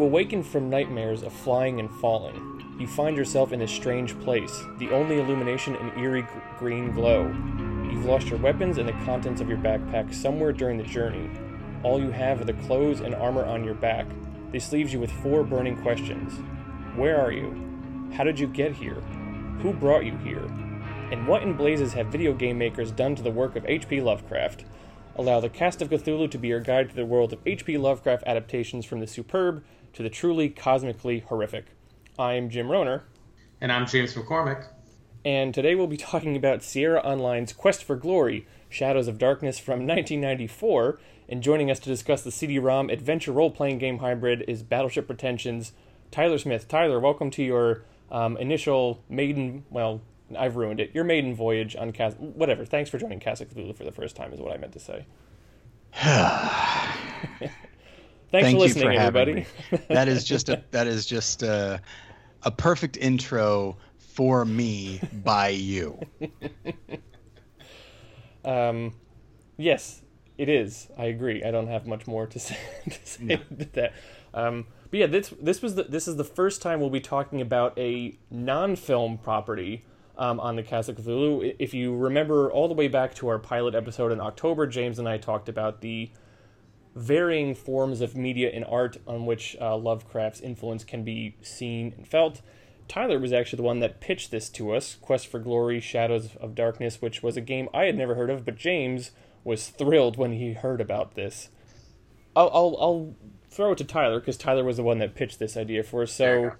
You awaken from nightmares of flying and falling. You find yourself in a strange place, the only illumination an eerie green glow. You've lost your weapons and the contents of your backpack somewhere during the journey. All you have are the clothes and armor on your back. This leaves you with four burning questions Where are you? How did you get here? Who brought you here? And what in blazes have video game makers done to the work of H.P. Lovecraft? Allow the cast of Cthulhu to be your guide to the world of H.P. Lovecraft adaptations from the superb to the truly cosmically horrific. I'm Jim Rohner, And I'm James McCormick. and today we'll be talking about Sierra Online's Quest for Glory Shadows of Darkness from 1994. And joining us to discuss the CD ROM adventure role playing game hybrid is Battleship Pretensions, Tyler Smith. Tyler, welcome to your um, initial maiden, well, I've ruined it, your maiden voyage on Cas. Whatever. Thanks for joining Cast of Cthulhu for the first time, is what I meant to say. Thanks Thank for you listening, for having everybody. That is just a that is just a, a perfect intro for me by you. Um, yes, it is. I agree. I don't have much more to say, to, say to that. Um, but yeah, this this was the, this is the first time we'll be talking about a non-film property um, on the Cast of Cthulhu. If you remember all the way back to our pilot episode in October, James and I talked about the varying forms of media and art on which uh, Lovecraft's influence can be seen and felt. Tyler was actually the one that pitched this to us Quest for Glory, Shadows of Darkness, which was a game I had never heard of, but James was thrilled when he heard about this. I'll, I'll, I'll throw it to Tyler because Tyler was the one that pitched this idea for us. So,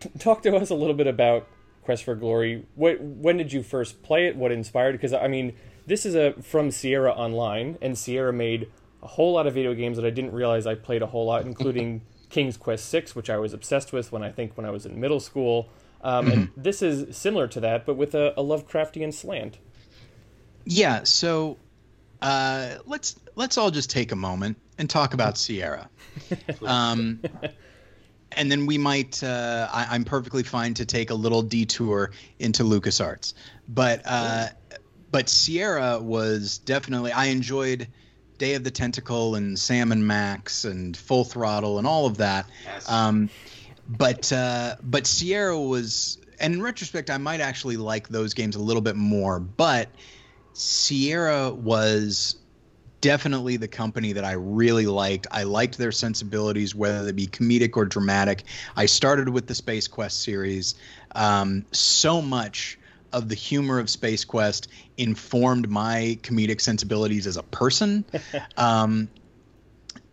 t- talk to us a little bit about Quest for Glory. What, when did you first play it? What inspired? Because I mean, this is a from Sierra Online, and Sierra made a whole lot of video games that I didn't realize I played a whole lot, including King's Quest Six, which I was obsessed with when I think when I was in middle school. Um, And this is similar to that, but with a, a Lovecraftian slant. Yeah, so uh, let's let's all just take a moment and talk about Sierra. Um, and then we might uh, I, I'm perfectly fine to take a little detour into LucasArts. But uh, but Sierra was definitely I enjoyed Day of the Tentacle and Sam and Max and Full Throttle and all of that. Yes. Um, but uh, but Sierra was, and in retrospect, I might actually like those games a little bit more. But Sierra was definitely the company that I really liked. I liked their sensibilities, whether they be comedic or dramatic. I started with the Space Quest series. Um, so much of the humor of Space Quest informed my comedic sensibilities as a person. Um,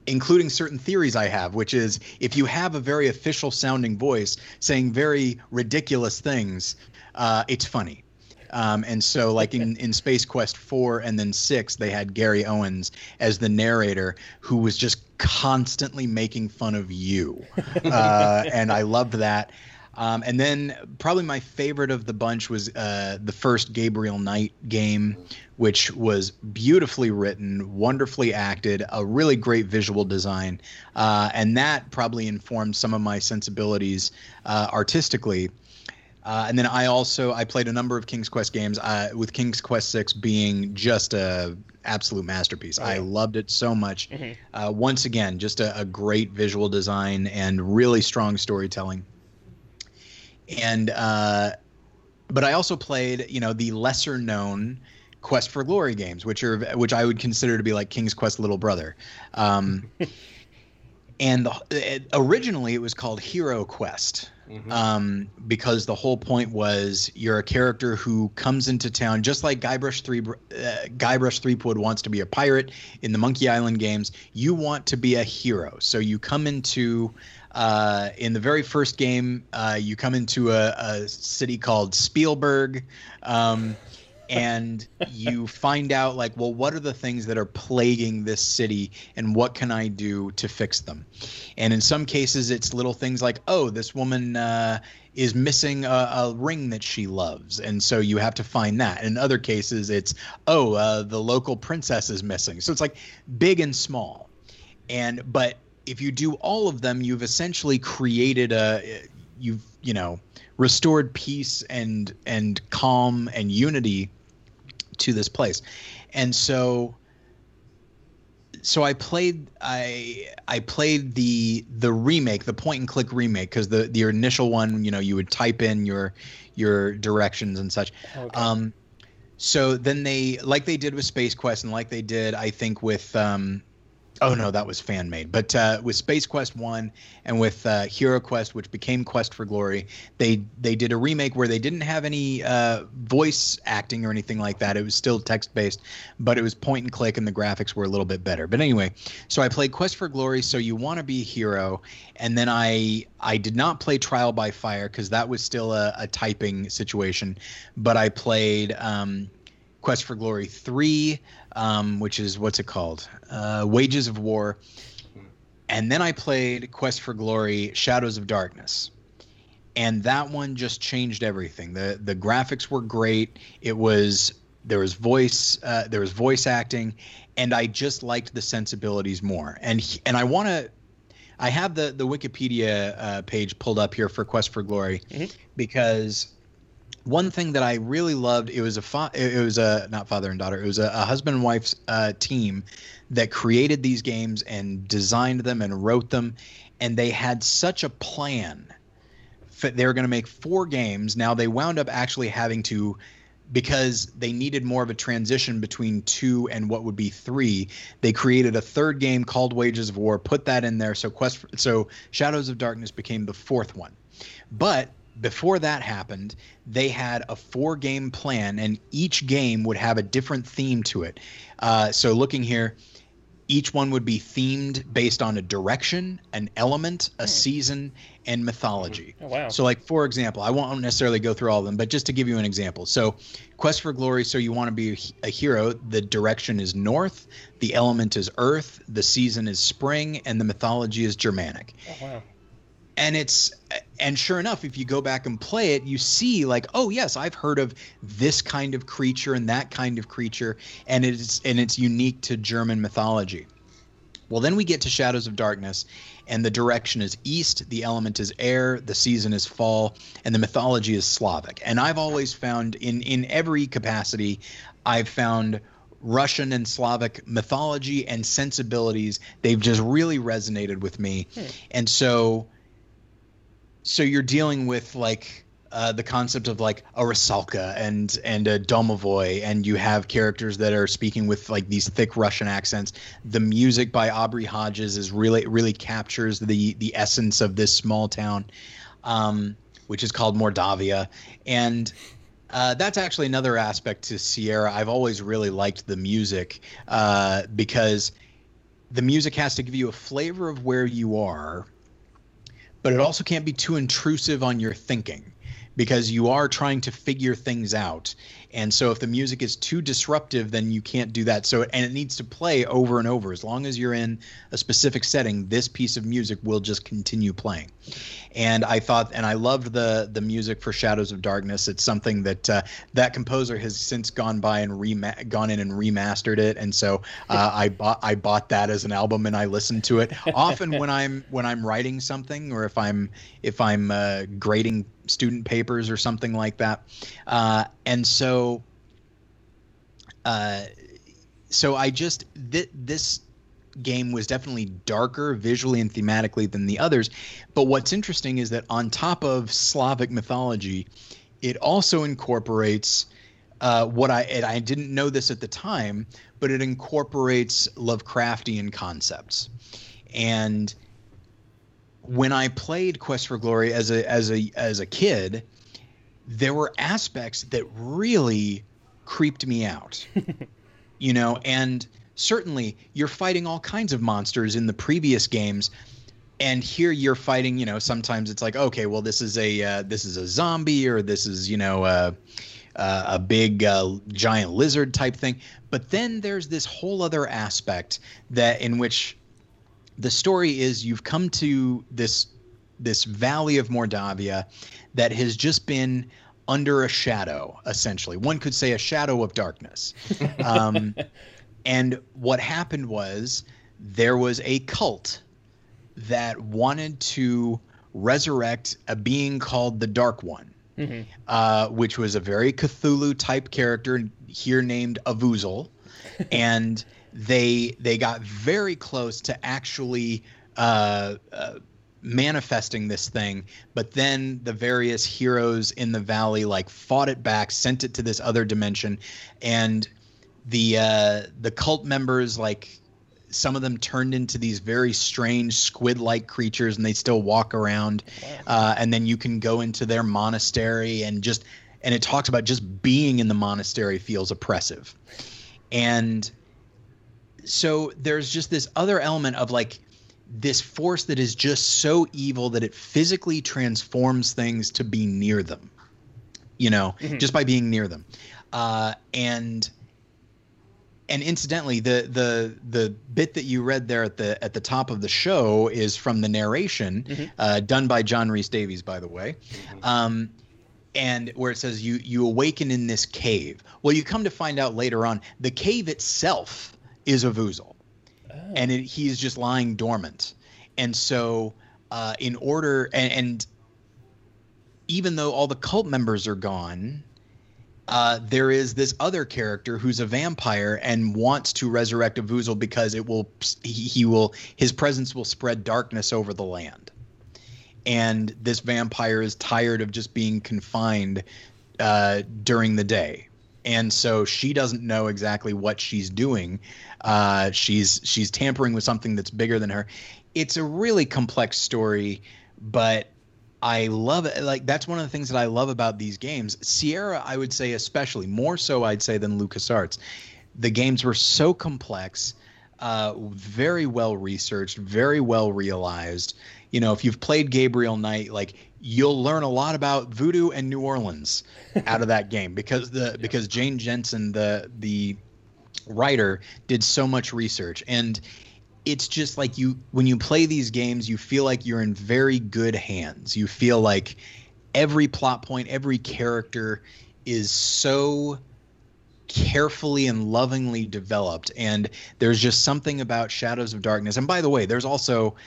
including certain theories I have, which is if you have a very official sounding voice saying very ridiculous things, uh, it's funny. Um, and so, like in, in Space Quest 4 and then 6, they had Gary Owens as the narrator who was just constantly making fun of you. Uh, and I loved that. Um, and then, probably my favorite of the bunch was uh, the first Gabriel Knight game, which was beautifully written, wonderfully acted, a really great visual design. Uh, and that probably informed some of my sensibilities uh, artistically. Uh, and then I also I played a number of King's Quest games, uh, with King's Quest Six being just a absolute masterpiece. I loved it so much. Uh, once again, just a, a great visual design and really strong storytelling. And uh, but I also played, you know, the lesser known Quest for Glory games, which are which I would consider to be like King's Quest little brother. Um, and the, it, originally it was called Hero Quest um, because the whole point was you're a character who comes into town just like Guybrush Three uh, Guybrush Threepwood wants to be a pirate in the Monkey Island games. You want to be a hero, so you come into uh, in the very first game, uh, you come into a, a city called Spielberg. Um, and you find out like well what are the things that are plaguing this city and what can i do to fix them? And in some cases it's little things like oh this woman uh, is missing a, a ring that she loves and so you have to find that. In other cases it's oh uh, the local princess is missing. So it's like big and small. And but if you do all of them you've essentially created a you've you know restored peace and and calm and unity to this place and so so I played I I played the the remake, the point and click remake, because the the initial one, you know, you would type in your your directions and such. Okay. Um, so then they like they did with Space Quest and like they did I think with um, Oh no, that was fan made. But uh, with Space Quest One and with uh, Hero Quest, which became Quest for Glory, they they did a remake where they didn't have any uh, voice acting or anything like that. It was still text based, but it was point and click, and the graphics were a little bit better. But anyway, so I played Quest for Glory. So you want to be a hero, and then I I did not play Trial by Fire because that was still a, a, typing situation, but I played. Um, Quest for Glory 3, um, which is what's it called? Uh, Wages of War. And then I played Quest for Glory Shadows of Darkness. And that one just changed everything. The the graphics were great. It was there was voice uh, there was voice acting and I just liked the sensibilities more. And and I want to I have the the Wikipedia uh, page pulled up here for Quest for Glory mm-hmm. because one thing that I really loved it was a fa- it was a not father and daughter it was a, a husband and wife's uh, team that created these games and designed them and wrote them and they had such a plan they were going to make four games. Now they wound up actually having to because they needed more of a transition between two and what would be three they created a third game called wages of war put that in there so quest for, so shadows of darkness became the fourth one. But before that happened, they had a four game plan, and each game would have a different theme to it. Uh, so, looking here, each one would be themed based on a direction, an element, a hmm. season, and mythology. Oh, wow. So, like for example, I won't necessarily go through all of them, but just to give you an example. So, Quest for Glory. So you want to be a hero. The direction is north, the element is earth, the season is spring, and the mythology is Germanic. Oh, wow and it's and sure enough if you go back and play it you see like oh yes i've heard of this kind of creature and that kind of creature and it's and it's unique to german mythology well then we get to shadows of darkness and the direction is east the element is air the season is fall and the mythology is slavic and i've always found in in every capacity i've found Russian and Slavic mythology and sensibilities. They've just really resonated with me. Hmm. And so so you're dealing with like uh, the concept of like a Rusalka and and a Domovoy, and you have characters that are speaking with like these thick Russian accents. The music by Aubrey Hodges is really really captures the the essence of this small town, um, which is called Mordavia, and uh, that's actually another aspect to Sierra. I've always really liked the music uh, because the music has to give you a flavor of where you are but it also can't be too intrusive on your thinking because you are trying to figure things out and so if the music is too disruptive, then you can't do that. So and it needs to play over and over. As long as you're in a specific setting, this piece of music will just continue playing. And I thought, and I loved the the music for Shadows of Darkness. It's something that uh, that composer has since gone by and rema- gone in and remastered it. And so uh, I bought I bought that as an album and I listened to it often when I'm when I'm writing something or if I'm if I'm uh, grading student papers or something like that. Uh, and so, uh, so I just th- this game was definitely darker visually and thematically than the others. But what's interesting is that on top of Slavic mythology, it also incorporates uh, what I and I didn't know this at the time, but it incorporates Lovecraftian concepts. And when I played Quest for Glory as a as a as a kid, there were aspects that really creeped me out. you know, and certainly you're fighting all kinds of monsters in the previous games and here you're fighting you know sometimes it's like okay well this is a uh, this is a zombie or this is you know uh, uh, a big uh, giant lizard type thing but then there's this whole other aspect that in which the story is you've come to this this valley of Mordavia that has just been under a shadow, essentially. One could say a shadow of darkness. Um, and what happened was there was a cult that wanted to resurrect a being called the Dark One, mm-hmm. uh, which was a very Cthulhu type character here named Avoozl. and they they got very close to actually uh, uh, manifesting this thing but then the various heroes in the valley like fought it back sent it to this other dimension and the uh the cult members like some of them turned into these very strange squid-like creatures and they still walk around uh, and then you can go into their monastery and just and it talks about just being in the monastery feels oppressive. And so there's just this other element of like this force that is just so evil that it physically transforms things to be near them you know mm-hmm. just by being near them uh, and and incidentally the the the bit that you read there at the at the top of the show is from the narration mm-hmm. uh, done by John Rhys-Davies by the way mm-hmm. um, and where it says you you awaken in this cave well you come to find out later on the cave itself is Avoozl oh. and it, he's just lying dormant. And so, uh, in order, and, and, even though all the cult members are gone, uh, there is this other character who's a vampire and wants to resurrect Avoozl because it will he, he will his presence will spread darkness over the land. And this vampire is tired of just being confined uh, during the day and so she doesn't know exactly what she's doing. Uh, she's she's tampering with something that's bigger than her. It's a really complex story, but I love it. Like that's one of the things that I love about these games. Sierra, I would say, especially more so, I'd say than LucasArts. The games were so complex, uh, very well researched, very well realized. You know, if you've played Gabriel Knight, like you'll learn a lot about voodoo and New Orleans out of that game because the yeah. because Jane Jensen the the writer did so much research. And it's just like you when you play these games you feel like you're in very good hands. You feel like every plot point every character is so carefully and lovingly developed. And there's just something about shadows of darkness. And by the way there's also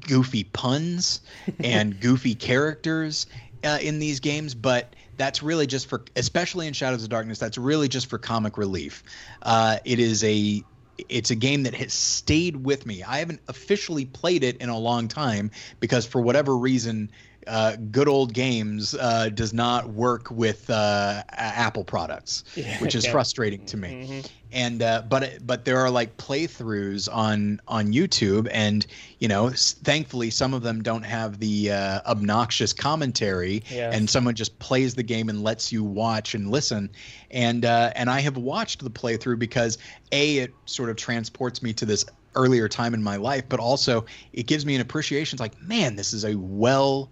goofy puns and goofy characters uh, in these games, but that's really just for, especially in Shadows of Darkness, that's really just for comic relief. Uh, it is a it's a game that has stayed with me. I haven't officially played it in a long time because for whatever reason uh, good old games uh, does not work with uh, Apple products, yeah, which is yeah. frustrating to me. Mm-hmm. And uh, but but there are like playthroughs on on YouTube, and you know, thankfully some of them don't have the uh, obnoxious commentary, yes. and someone just plays the game and lets you watch and listen. And uh, and I have watched the playthrough because a it sort of transports me to this earlier time in my life, but also it gives me an appreciation. It's like, man, this is a well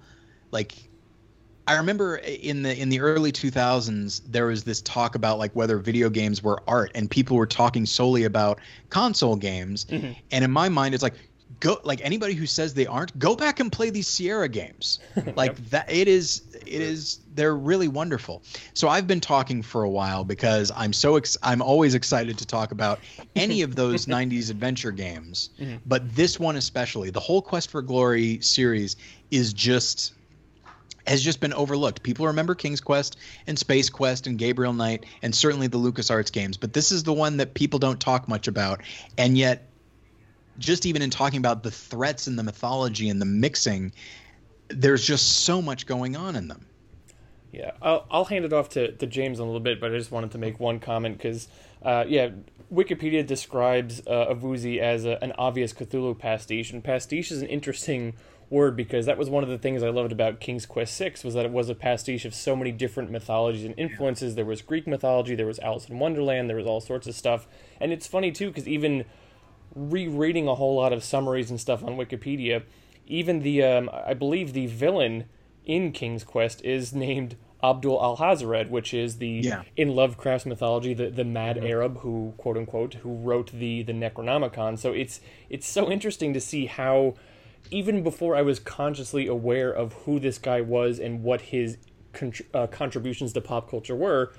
like I remember in the in the early 2000s there was this talk about like whether video games were art and people were talking solely about console games mm-hmm. and in my mind it's like go like anybody who says they aren't go back and play these Sierra games like yep. that it is it is they're really wonderful so I've been talking for a while because I'm so ex- I'm always excited to talk about any of those 90s adventure games mm-hmm. but this one especially the whole Quest for Glory series is just has just been overlooked. People remember King's Quest and Space Quest and Gabriel Knight and certainly the LucasArts games, but this is the one that people don't talk much about. And yet, just even in talking about the threats and the mythology and the mixing, there's just so much going on in them. Yeah, I'll, I'll hand it off to, to James in a little bit, but I just wanted to make one comment because, uh, yeah, Wikipedia describes uh, Avoozl as a, an obvious Cthulhu pastiche, and pastiche is an interesting word because that was one of the things I loved about King's Quest VI was that it was a pastiche of so many different mythologies and influences. There was Greek mythology, there was Alice in Wonderland, there was all sorts of stuff. And it's funny too because even rereading a whole lot of summaries and stuff on Wikipedia, even the um, I believe the villain in King's Quest is named Abdul Alhazred, which is the yeah. in Lovecraft's mythology the, the mad mm-hmm. Arab who quote unquote who wrote the the Necronomicon. So it's it's so interesting to see how even before I was consciously aware of who this guy was and what his uh, contributions to pop culture were,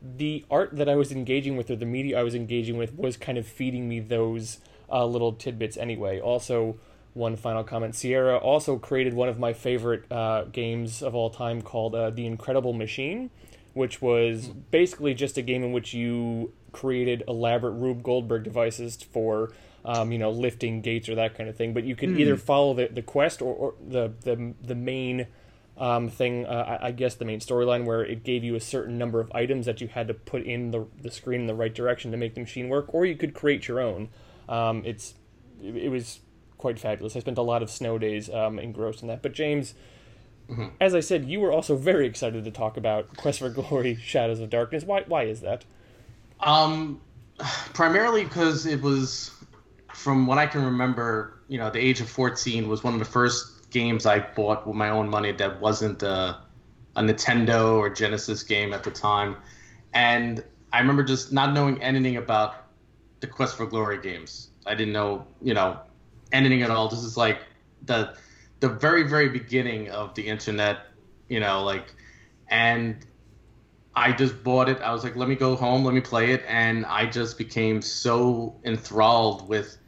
the art that I was engaging with or the media I was engaging with was kind of feeding me those uh, little tidbits anyway. Also, one final comment Sierra also created one of my favorite uh, games of all time called uh, The Incredible Machine, which was basically just a game in which you created elaborate Rube Goldberg devices for, um, you know, lifting gates or that kind of thing. But you could Hmm. either follow the, the quest or, or the, the the main um, thing. Uh, I I guess the main storyline where it gave you a certain number of items that you had to put in the the screen in the right direction to make the machine work, or you could create your own. Um, it's it, it was quite fabulous. I spent a lot of snow days um, engrossed in that. But James, as I said, you were also very excited to talk about Quest for Glory: Shadows of Darkness. Why? Why is that? Um, primarily because it was, from what I can remember, you know, the age of 14 was one of the first games I bought with my own money that wasn't a, a Nintendo or Genesis game at the time. And I remember just not knowing anything about the Quest for Glory games. I didn't know, you know, anything at all. This is like the the very very beginning of the internet, you know, like and I just bought it. I was like, let me go home, let me play it, and I just became so enthralled with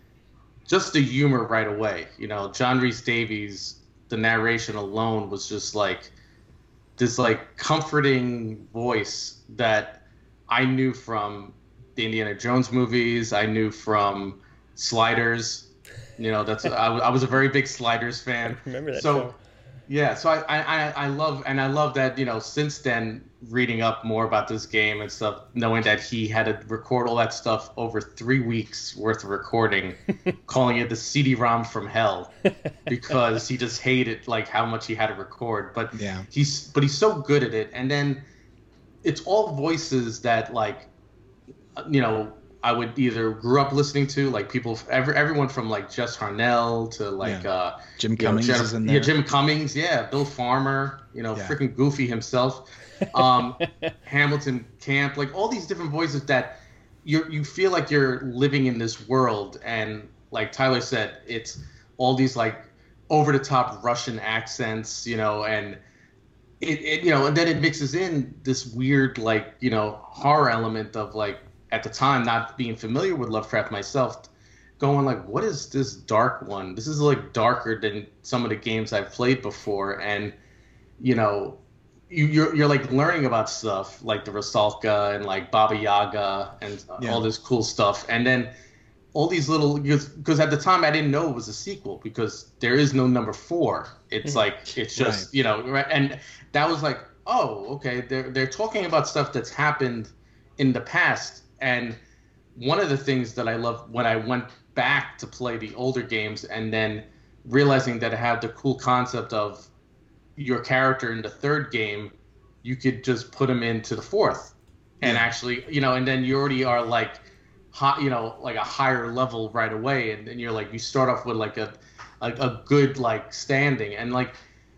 just the humor right away. You know, John Rhys-Davies, the narration alone was just like this like comforting voice that I knew from the Indiana Jones movies. I knew from Sliders. You know, that's I, I was a very big Sliders fan. Remember that So show? Yeah, so I, I, I- love and I love that you know since then reading up more about this game and stuff, knowing that he had to record all that stuff over three weeks worth of recording, calling it the CD-ROM from hell because he just hated like how much he had to record. But Yeah. he's but he's so good at it, and then it's all voices that like uh, you know I would either grew up listening to like people every, everyone from like Jess Harnell to like Yeah. uh Jim you know, Cummings Jennifer- is in there. Yeah, Jim Cummings. Yeah, Bill Farmer. You know, Yeah. freaking Goofy himself. Um, Hamilton Camp. Like all these different voices that you you feel like you're living in this world, and like Tyler said, it's all these like over the top Russian accents. You know, and it, it you know, and then it mixes in this weird like you know horror element of like at the time not being familiar with Lovecraft myself going like what is this dark one? This is like darker than some of the games i've played before. And you know you, you're, you're like learning about stuff like the Rusalka and like Baba Yaga and Yeah. all this cool stuff. And then all these little because at the time I didn't know it was a sequel because there is no number four. It's mm-hmm. like it's just Right. you know right. And that was like oh okay they're they're talking about stuff that's happened in the past and one of the things that I love when I went back to play the older games and then realizing that it had the cool concept of your character in the third game, you could just put him into the fourth, and Yeah. actually, you know, and then you already are like, hot, you know, like a higher level right away, and then you're like, you start off with like a, a, a good like standing, and like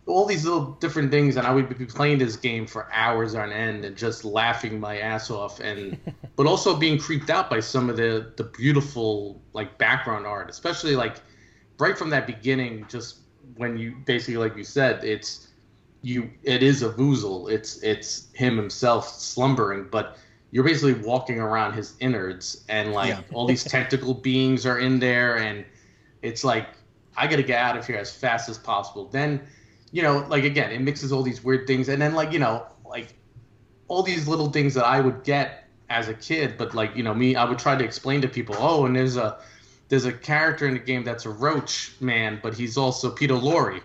all these little different things, and I would be playing this game for hours on end and just laughing my ass off, and but also being creeped out by some of the the beautiful like background art, especially like right from that beginning, just when you basically like you said, it's you it is Avoozl. It's it's him himself slumbering, but you're basically walking around his innards and like Yeah. all these tentacle beings are in there and it's like I gotta get out of here as fast as possible. Then, you know, like again, it mixes all these weird things and then like, you know, like all these little things that I would get as a kid, but like, you know, me I would try to explain to people, oh, and there's a there's a character in the game that's a roach man, but he's also Peter Lorre.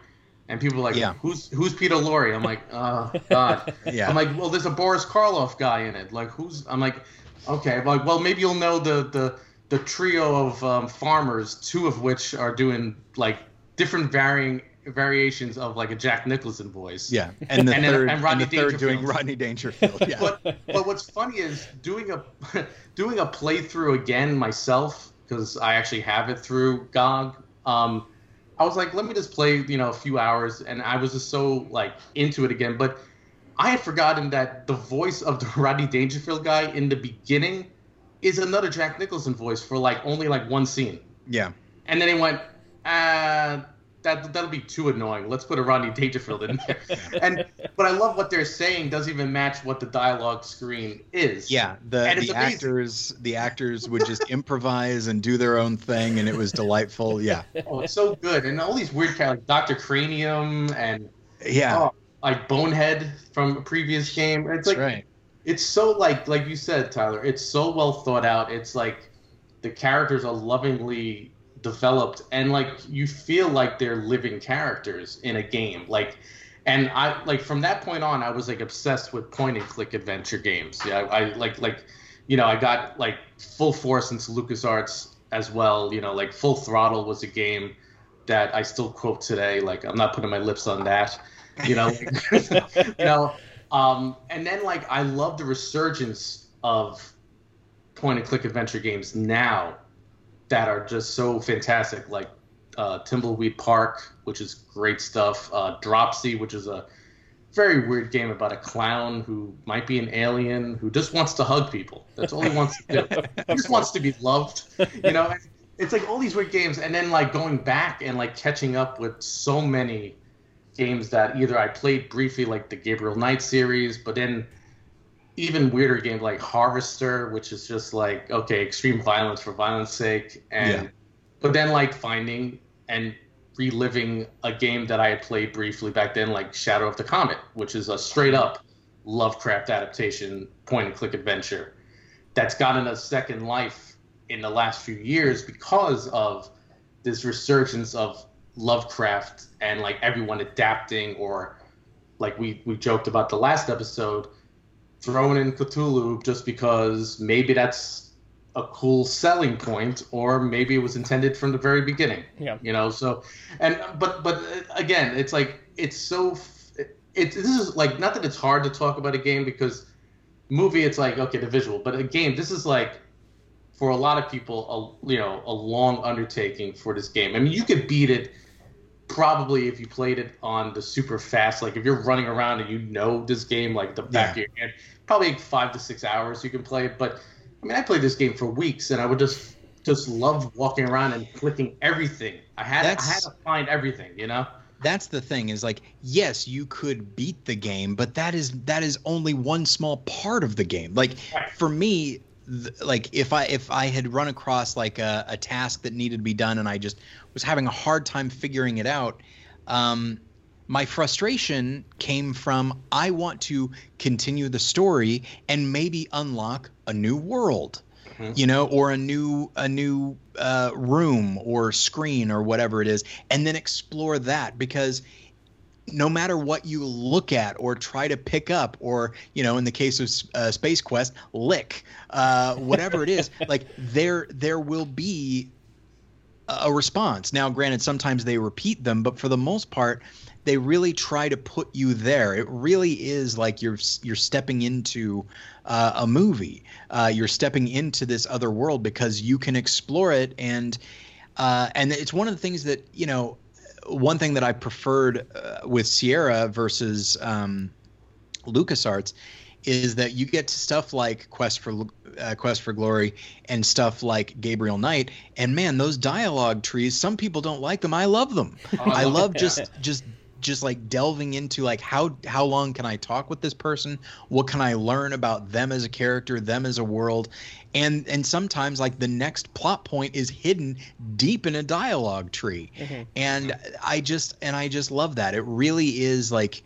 And people are like, Yeah. who's who's Peter Lorre? I'm like, oh God. Yeah. I'm like, well, there's a Boris Karloff guy in it. Like, who's? I'm like, okay. I'm like, well, maybe you'll know the the the trio of um, farmers, two of which are doing like different varying variations of like a Jack Nicholson voice. Yeah, and the And then- third, and and, Rodney the third doing Rodney Dangerfield. Yeah, But but what's funny is doing a doing a playthrough again myself because I actually have it through GOG. Um, I was like, let me just play, you know, a few hours, and I was just so like into it again. But I had forgotten that the voice of the Rodney Dangerfield guy in the beginning is another Jack Nicholson voice for like only like one scene, yeah, and then he went, ah. That, that'll be too annoying. Let's put a Rodney Dangerfield in there. And but I love what they're saying doesn't even match what the dialogue screen is. yeah. The the amazing. actors the actors would just improvise and do their own thing, and it was delightful. Yeah, Oh, it's so good. And all these weird kind like Doctor Cranium and yeah, oh, like Bonehead from a previous game. It's that's like right. it's so like like you said, Tyler. It's so well thought out. It's like the characters are lovingly developed, and like you feel like they're living characters in a game. Like, and I like from that point on, I was like obsessed with point and click adventure games. Yeah, I, I like like you know I got like full force into LucasArts as well. You know, like Full Throttle was a game that I still quote today. Like I'm not putting my lips on that. You know, you know. Um, and then like I love the resurgence of point and click adventure games now that are just so fantastic, like uh, Thimbleweed Park, which is great stuff. Uh, Dropsy, which is a very weird game about a clown who might be an alien who just wants to hug people. That's all he wants to do. he just wants to be loved. You know, it's like all these weird games, and then like going back and like catching up with so many games that either I played briefly, like the Gabriel Knight series, but then even weirder games like Harvester, which is just like okay, extreme violence for violence sake, and yeah. but then like finding and reliving a game that I had played briefly back then, like Shadow of the Comet, which is a straight up Lovecraft adaptation point and click adventure that's gotten a second life in the last few years because of this resurgence of Lovecraft and like everyone adapting or like we we joked about the last episode throwing in Cthulhu just because maybe that's a cool selling point or maybe it was intended from the very beginning yeah. you know? So and but but uh, again it's like it's so it's this is like not that it's hard to talk about a game because movie it's like okay the visual but a game this is like for a lot of people a you know a long undertaking for this game. I mean you could beat it probably if you played it on the super fast, like if you're running around and you know this game like the back yeah. of your hand, probably like five to six hours you can play it. But I mean, I played this game for weeks, and I would just just love walking around and clicking everything. I had That's... I had to find everything, you know that's the thing is like yes you could beat the game but that is that is only one small part of the game like for me th- like if i if i had run across like a, a task that needed to be done and i just was having a hard time figuring it out. Um, my frustration came from I want to continue the story and maybe unlock a new world, mm-hmm. you know, or a new a new uh, room or screen or whatever it is, and then explore that because no matter what you look at or try to pick up or you know in the case of uh, space quest lick uh, whatever it is like there there will be a response. Now, granted, sometimes they repeat them, but for the most part, they really try to put you there. It really is like you're you're stepping into uh, a movie. Uh, you're stepping into this other world because you can explore it, and uh, and it's one of the things that you know. One thing that I preferred uh, with Sierra versus um, LucasArts is that you get to stuff like Quest for uh, Quest for Glory and stuff like Gabriel Knight, and man, those dialogue trees. Some people don't like them. I love them. Oh, I love yeah. just just just like delving into like how how long can I talk with this person? What can I learn about them as a character, them as a world? And and sometimes like the next plot point is hidden deep in a dialogue tree. Mm-hmm. And I just and I just love that. It really is like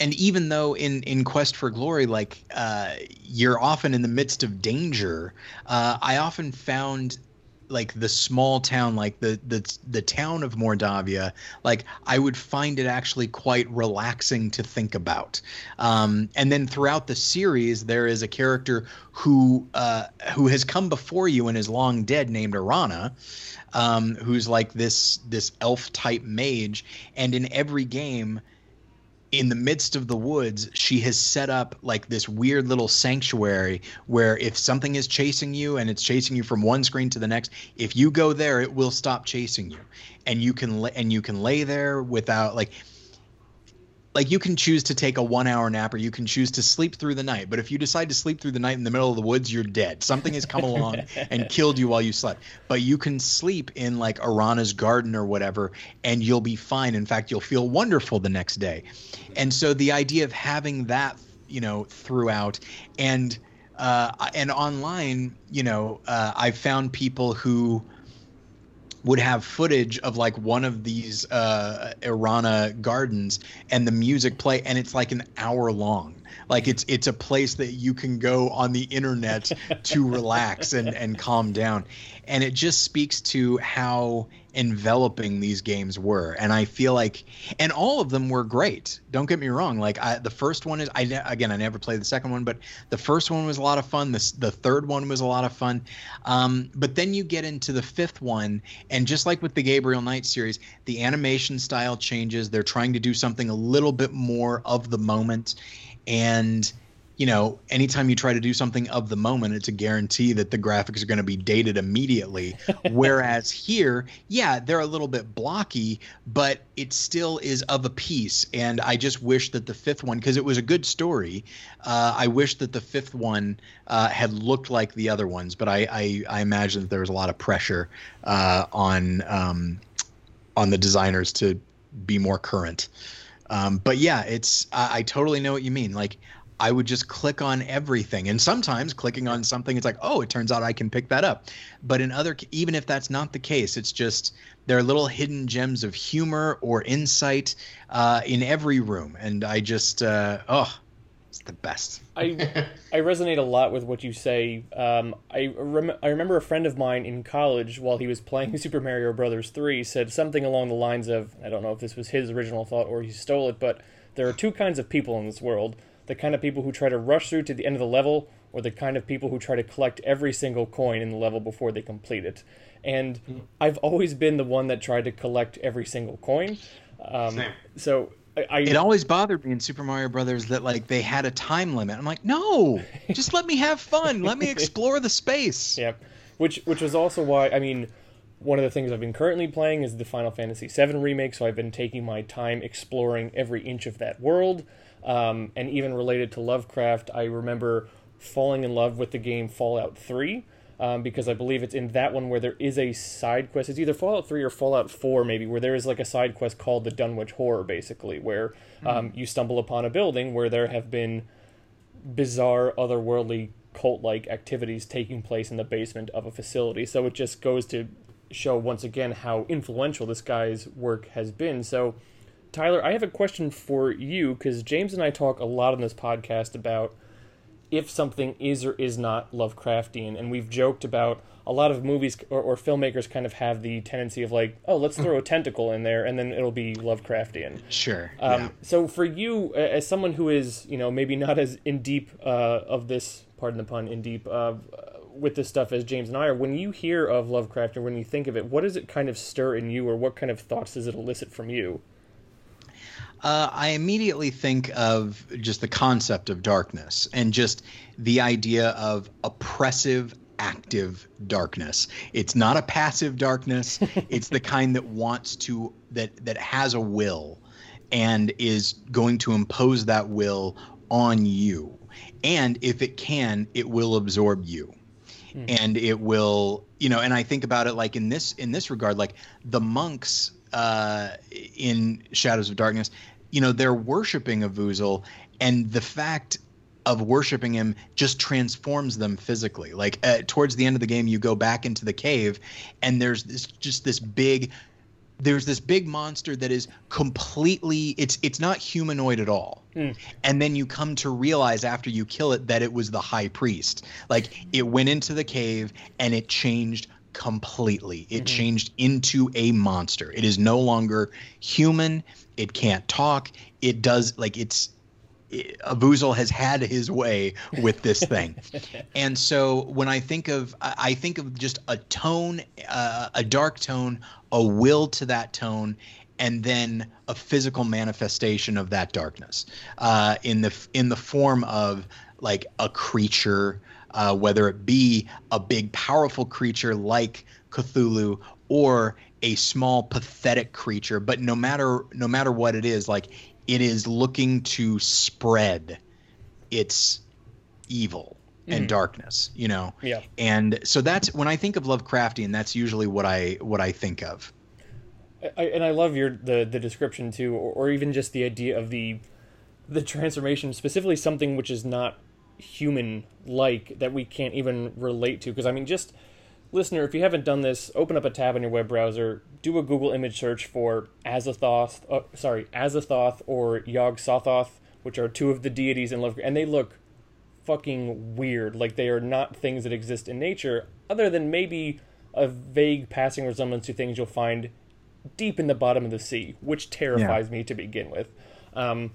and even though in in quest for glory like uh, you're often in the midst of danger uh, i often found like the small town like the the the town of mordavia like i would find it actually quite relaxing to think about. Um, and then throughout the series there is a character who uh, who has come before you and is long dead named Erana um, who's like this this elf type mage. And in every game in the midst of the woods, she has set up like this weird little sanctuary where if something is chasing you and it's chasing you from one screen to the next, if you go there, it will stop chasing you, and you can and you can lay there without like like you can choose to take a one hour nap or you can choose to sleep through the night but if you decide to sleep through the night in the middle of the woods you're dead. Something has come along and killed you while you slept. But you can sleep in like Erana's garden or whatever and you'll be fine. In fact you'll feel wonderful the next day. And so the idea of having that you know throughout and uh, and online you know uh, i've found people who would have footage of like one of these uh, Erana gardens and the music play, and it's like an hour long. Like it's it's a place that you can go on the internet to relax and and calm down. And it just speaks to how enveloping these games were. And i feel like and all of them were great. Don't get me wrong. Like I, the first one is i again i never played the second one but the first one was a lot of fun. The, the third one was a lot of fun. Um, but then you get into the fifth one and just like with the gabriel knight series the animation style changes. They're trying to do something a little bit more of the moment. And you know, anytime you try to do something of the moment, it's a guarantee that the graphics are going to be dated immediately. Whereas here, yeah, they're a little bit blocky, but it still is of a piece. And I just wish that the fifth one, because it was a good story, uh, I wish that the fifth one uh, had looked like the other ones. But I, I, I imagine that there was a lot of pressure uh, on um, on the designers to be more current. Um, but yeah, it's I, I totally know what you mean. Like I would just click on everything. And sometimes clicking on something, it's like, oh, it turns out I can pick that up. But in other, even if that's not the case, it's just there are little hidden gems of humor or insight uh, in every room. And I just, uh, oh, it's the best. I I resonate a lot with what you say. Um, I rem- I remember a friend of mine in college while he was playing Super Mario Brothers three said something along the lines of I don't know if this was his original thought or he stole it, but there are two kinds of people in this world the kind of people who try to rush through to the end of the level, or the kind of people who try to collect every single coin in the level before they complete it. And mm. I've always been the one that tried to collect every single coin. Um, Same. So I, I, it always bothered me in Super Mario Brothers that like they had a time limit. I'm like, no, just let me have fun. Let me explore the space. Yep. Which which was also why I mean, one of the things I've been currently playing is the Final Fantasy VII remake. So I've been taking my time exploring every inch of that world. Um, and even related to Lovecraft, I remember falling in love with the game Fallout 3. Um, because I believe it's in that one where there is a side quest. It's either Fallout 3 or Fallout 4, maybe, where there is like a side quest called the Dunwich Horror, basically, where um, mm-hmm. you stumble upon a building where there have been bizarre, otherworldly, cult like activities taking place in the basement of a facility. So it just goes to show once again how influential this guy's work has been. So Tyler, I have a question for you because James and I talk a lot on this podcast about if something is or is not Lovecraftian, and we've joked about a lot of movies or, or filmmakers kind of have the tendency of like, oh, let's throw a tentacle in there, and then it'll be Lovecraftian. Sure. Um, yeah. So for you, as someone who is, you know, maybe not as in deep uh, of this, pardon the pun, in deep uh, with this stuff as James and I are, when you hear of Lovecraft and when you think of it, what does it kind of stir in you, or what kind of thoughts does it elicit from you? Uh, I immediately think of just the concept of darkness and just the idea of oppressive, active darkness. It's not a passive darkness. it's the kind that wants to that that has a will and is going to impose that will on you. And if it can, it will absorb you. Mm. And it will, you know, and I think about it like in this in this regard, like the monks uh, in Shadows of Darkness, you know, they're worshiping Avoozl, and the fact of worshiping him just transforms them physically. Like uh, towards the end of the game, you go back into the cave, and there's this just this big. There's this big monster that is completely it's it's not humanoid at all. Mm. And then you come to realize after you kill it that it was the high priest. Like it went into the cave and it changed completely. It mm-hmm. changed into a monster. It is no longer human. It can't talk. It does like it's it, Avoozl has had his way with this thing. and so when I think of I think of just a tone, uh, a dark tone, a will to that tone and then a physical manifestation of that darkness uh, in the in the form of like a creature uh, whether it be a big, powerful creature like Cthulhu or a small, pathetic creature. But no matter no matter what it is, like it is looking to spread its evil and mm-hmm. darkness you know yeah and so that's when i think of lovecraftian that's usually what i what i think of I, and i love your the the description too or, or even just the idea of the the transformation specifically something which is not human like that we can't even relate to. Because, I mean, just listener, if you haven't done this, open up a tab in your web browser, do a Google image search for Azathoth, uh, sorry, Azathoth or Yog Sothoth, which are two of the deities in Lovecraft, and they look fucking weird. Like they are not things that exist in nature, other than maybe a vague passing resemblance to things you'll find deep in the bottom of the sea, which terrifies yeah. me to begin with. Um,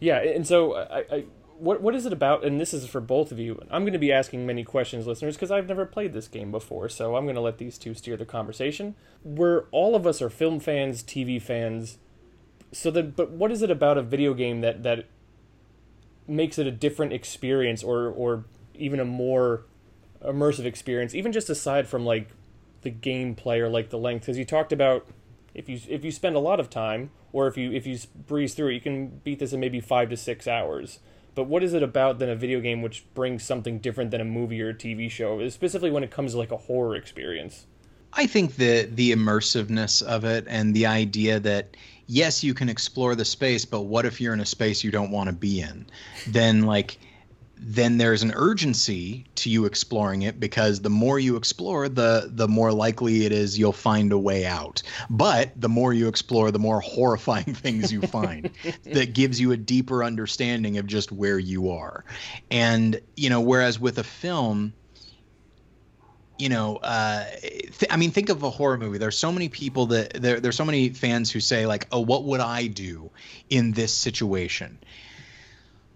yeah, and so I, I, what what is it about? And this is for both of you. I'm going to be asking many questions, listeners, because I've never played this game before. So I'm going to let these two steer the conversation. Where all of us are film fans, TV fans. So that, but what is it about a video game that that makes it a different experience, or or even a more immersive experience, even just aside from like the gameplay or like the length? Because you talked about if you if you spend a lot of time, or if you if you breeze through it, you can beat this in maybe five to six hours. But what is it about than a video game which brings something different than a movie or a TV show, specifically when it comes to like a horror experience? I think the the immersiveness of it and the idea that yes, you can explore the space, but what if you're in a space you don't want to be in? Then like then there's an urgency to you exploring it because the more you explore the the more likely it is you'll find a way out but the more you explore the more horrifying things you find that gives you a deeper understanding of just where you are and you know whereas with a film you know, uh, th- I mean, think of a horror movie. There's so many people that there, there's so many fans who say like, "Oh, what would I do in this situation?"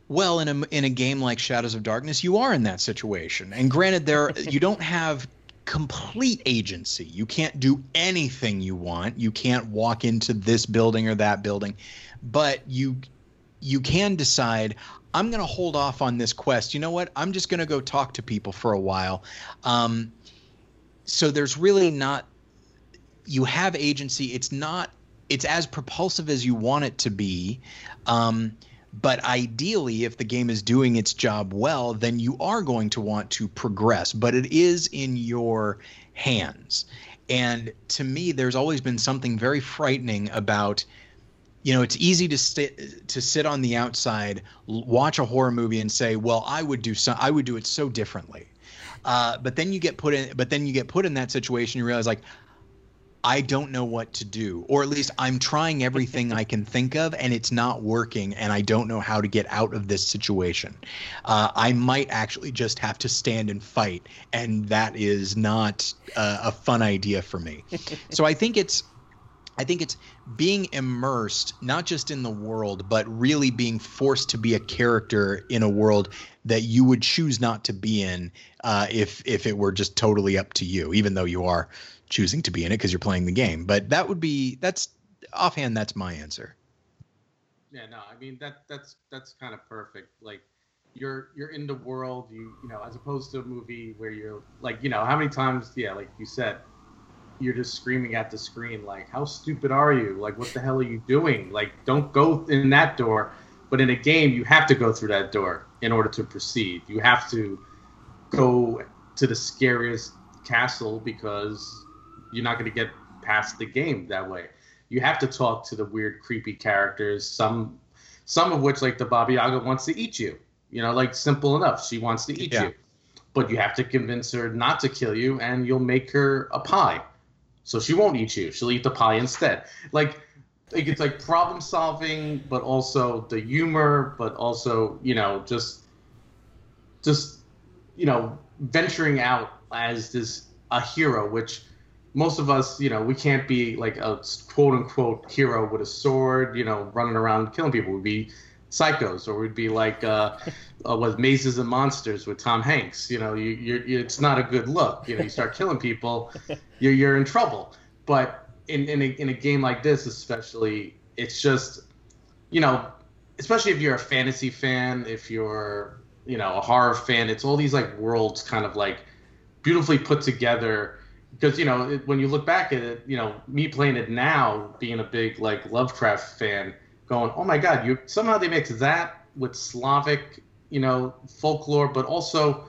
Well, in a in a game like Shadows of Darkness, you are in that situation. And granted, there you don't have complete agency. You can't do anything you want. You can't walk into this building or that building, but you you can decide I'm going to hold off on this quest. You know what? I'm just going to go talk to people for a while. Um, so there's really not you have agency. It's not it's as propulsive as you want it to be. Um, but ideally, if the game is doing its job well, then you are going to want to progress. But it is in your hands. And to me, there's always been something very frightening about you know it's easy to sit to sit on the outside watch a horror movie and say well i would do so i would do it so differently uh, but then you get put in but then you get put in that situation you realize like I don't know what to do, or at least I'm trying everything I can think of, and it's not working, and I don't know how to get out of this situation. Uh, I might actually just have to stand and fight, and that is not uh, a fun idea for me. so I think it's. I think it's being immersed, not just in the world, but really being forced to be a character in a world that you would choose not to be in uh, if if it were just totally up to you, even though you are choosing to be in it because you're playing the game. But that would be that's offhand. That's my answer. Yeah, no, I mean that that's that's kind of perfect. Like you're you're in the world, you you know, as opposed to a movie where you're like, you know, how many times, yeah, like you said, you're just screaming at the screen like, how stupid are you? Like, what the hell are you doing? Like, don't go in that door. But in a game, you have to go through that door in order to proceed. You have to go to the scariest castle because you're not going to get past the game that way. You have to talk to the weird, creepy characters. Some, some of which, like the Baba Yaga, wants to eat you. You know, like simple enough. She wants to eat yeah. you, but you have to convince her not to kill you, and you'll make her a pie, so she won't eat you. She'll eat the pie instead. Like, like it's like problem solving, but also the humor, but also you know just, just, you know, venturing out as this a hero, which most of us, you know, we can't be like a quote unquote hero with a sword, you know, running around killing people. We'd be psychos, or we'd be like uh, uh, with Mazes and Monsters with Tom Hanks. You know, you, you're, you, it's not a good look. You know, you start killing people, you're, you're in trouble. But in in a, in a game like this, especially, it's just, you know, especially if you're a fantasy fan, if you're, you know, a horror fan, it's all these like worlds kind of like beautifully put together because you know it, when you look back at it, you know me playing it now, being a big like Lovecraft fan, going, oh my god, you somehow they mix that with Slavic, you know, folklore, but also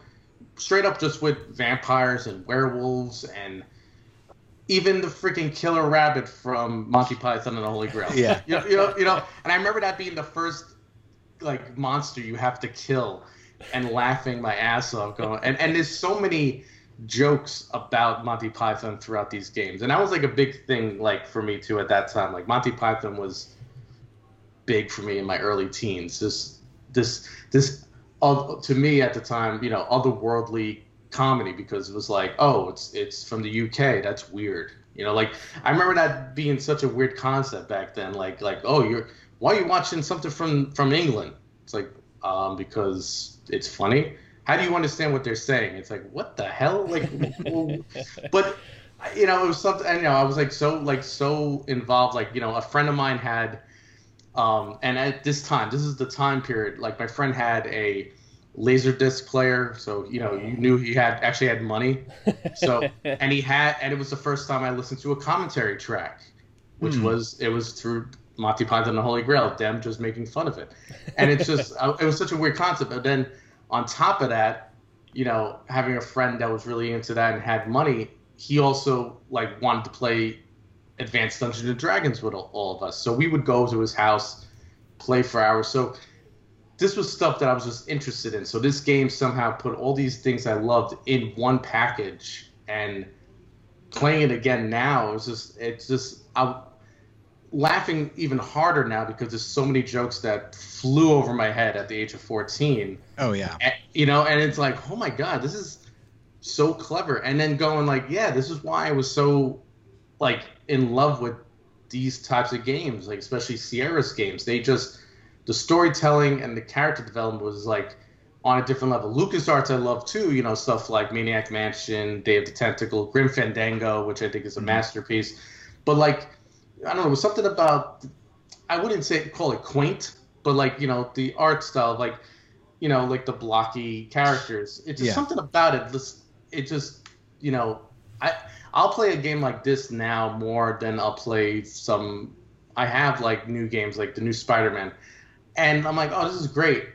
straight up just with vampires and werewolves and even the freaking killer rabbit from Monty Python and the Holy Grail. Yeah, you know, you know, you know, and I remember that being the first like monster you have to kill, and laughing my ass off, going, and and there's so many jokes about Monty Python throughout these games, and that was like a big thing, like for me too at that time. Like Monty Python was big for me in my early teens. This this uh, to me at the time, you know, otherworldly comedy because it was like, oh, it's it's from the UK. That's weird. You know, like I remember that being such a weird concept back then. Like like oh, you're why are you watching something from from England? It's like um, because it's funny. How do you understand what they're saying? It's like what the hell? Like, but you know, it was something. And, you know, I was like so like so involved. Like you know, a friend of mine had, um, and at this time, this is the time period. Like my friend had a laser disc player, so you know you knew he had actually had money. So and he had, and it was the first time I listened to a commentary track, which hmm. was it was through Monty Python and the Holy Grail, them just making fun of it, and it's just it was such a weird concept. But then on top of that, you know, having a friend that was really into that and had money, he also like wanted to play Advanced Dungeons and Dragons with all, all of us. So we would go to his house, play for hours. So this was stuff that I was just interested in. So this game somehow put all these things I loved in one package and playing it again now it's just it's just I'm laughing even harder now because there's so many jokes that flew over my head at the age of 14. Oh yeah. And, you know, and it's like, "Oh my god, this is so clever." And then going like, "Yeah, this is why I was so like in love with these types of games, like especially Sierra's games. They just the storytelling and the character development was like on a different level. LucasArts I love too, you know, stuff like Maniac Mansion, Day of the Tentacle, Grim Fandango, which I think is a mm-hmm. masterpiece. But like I don't know, it was something about I wouldn't say call it quaint, but like, you know, the art style, like you know, like the blocky characters. It's just yeah. something about it. It just, you know, I I'll play a game like this now more than I'll play some. I have like new games like the new Spider-Man and I'm like, oh, this is great,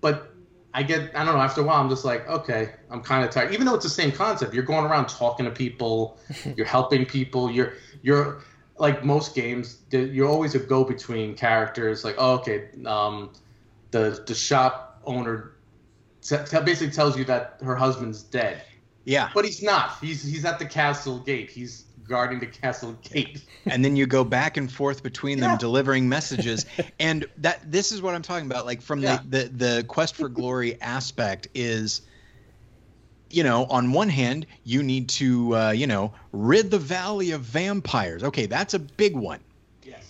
but I get, I don't know, after a while, I'm just like, okay, I'm kind of tired. Even though it's the same concept, you're going around talking to people, you're helping people, you're, you're like most games, you're always a go-between characters. Like, oh, okay, um, the the shop owner t- t- basically tells you that her husband's dead. Yeah, but he's not. He's he's at the castle gate. He's guarding the castle gate. and then you go back and forth between them delivering messages. and that this is what I'm talking about. Like from yeah. the, the the quest for glory aspect is you know, on one hand, you need to, uh, you know, rid the valley of vampires. Okay, that's a big one. Yes.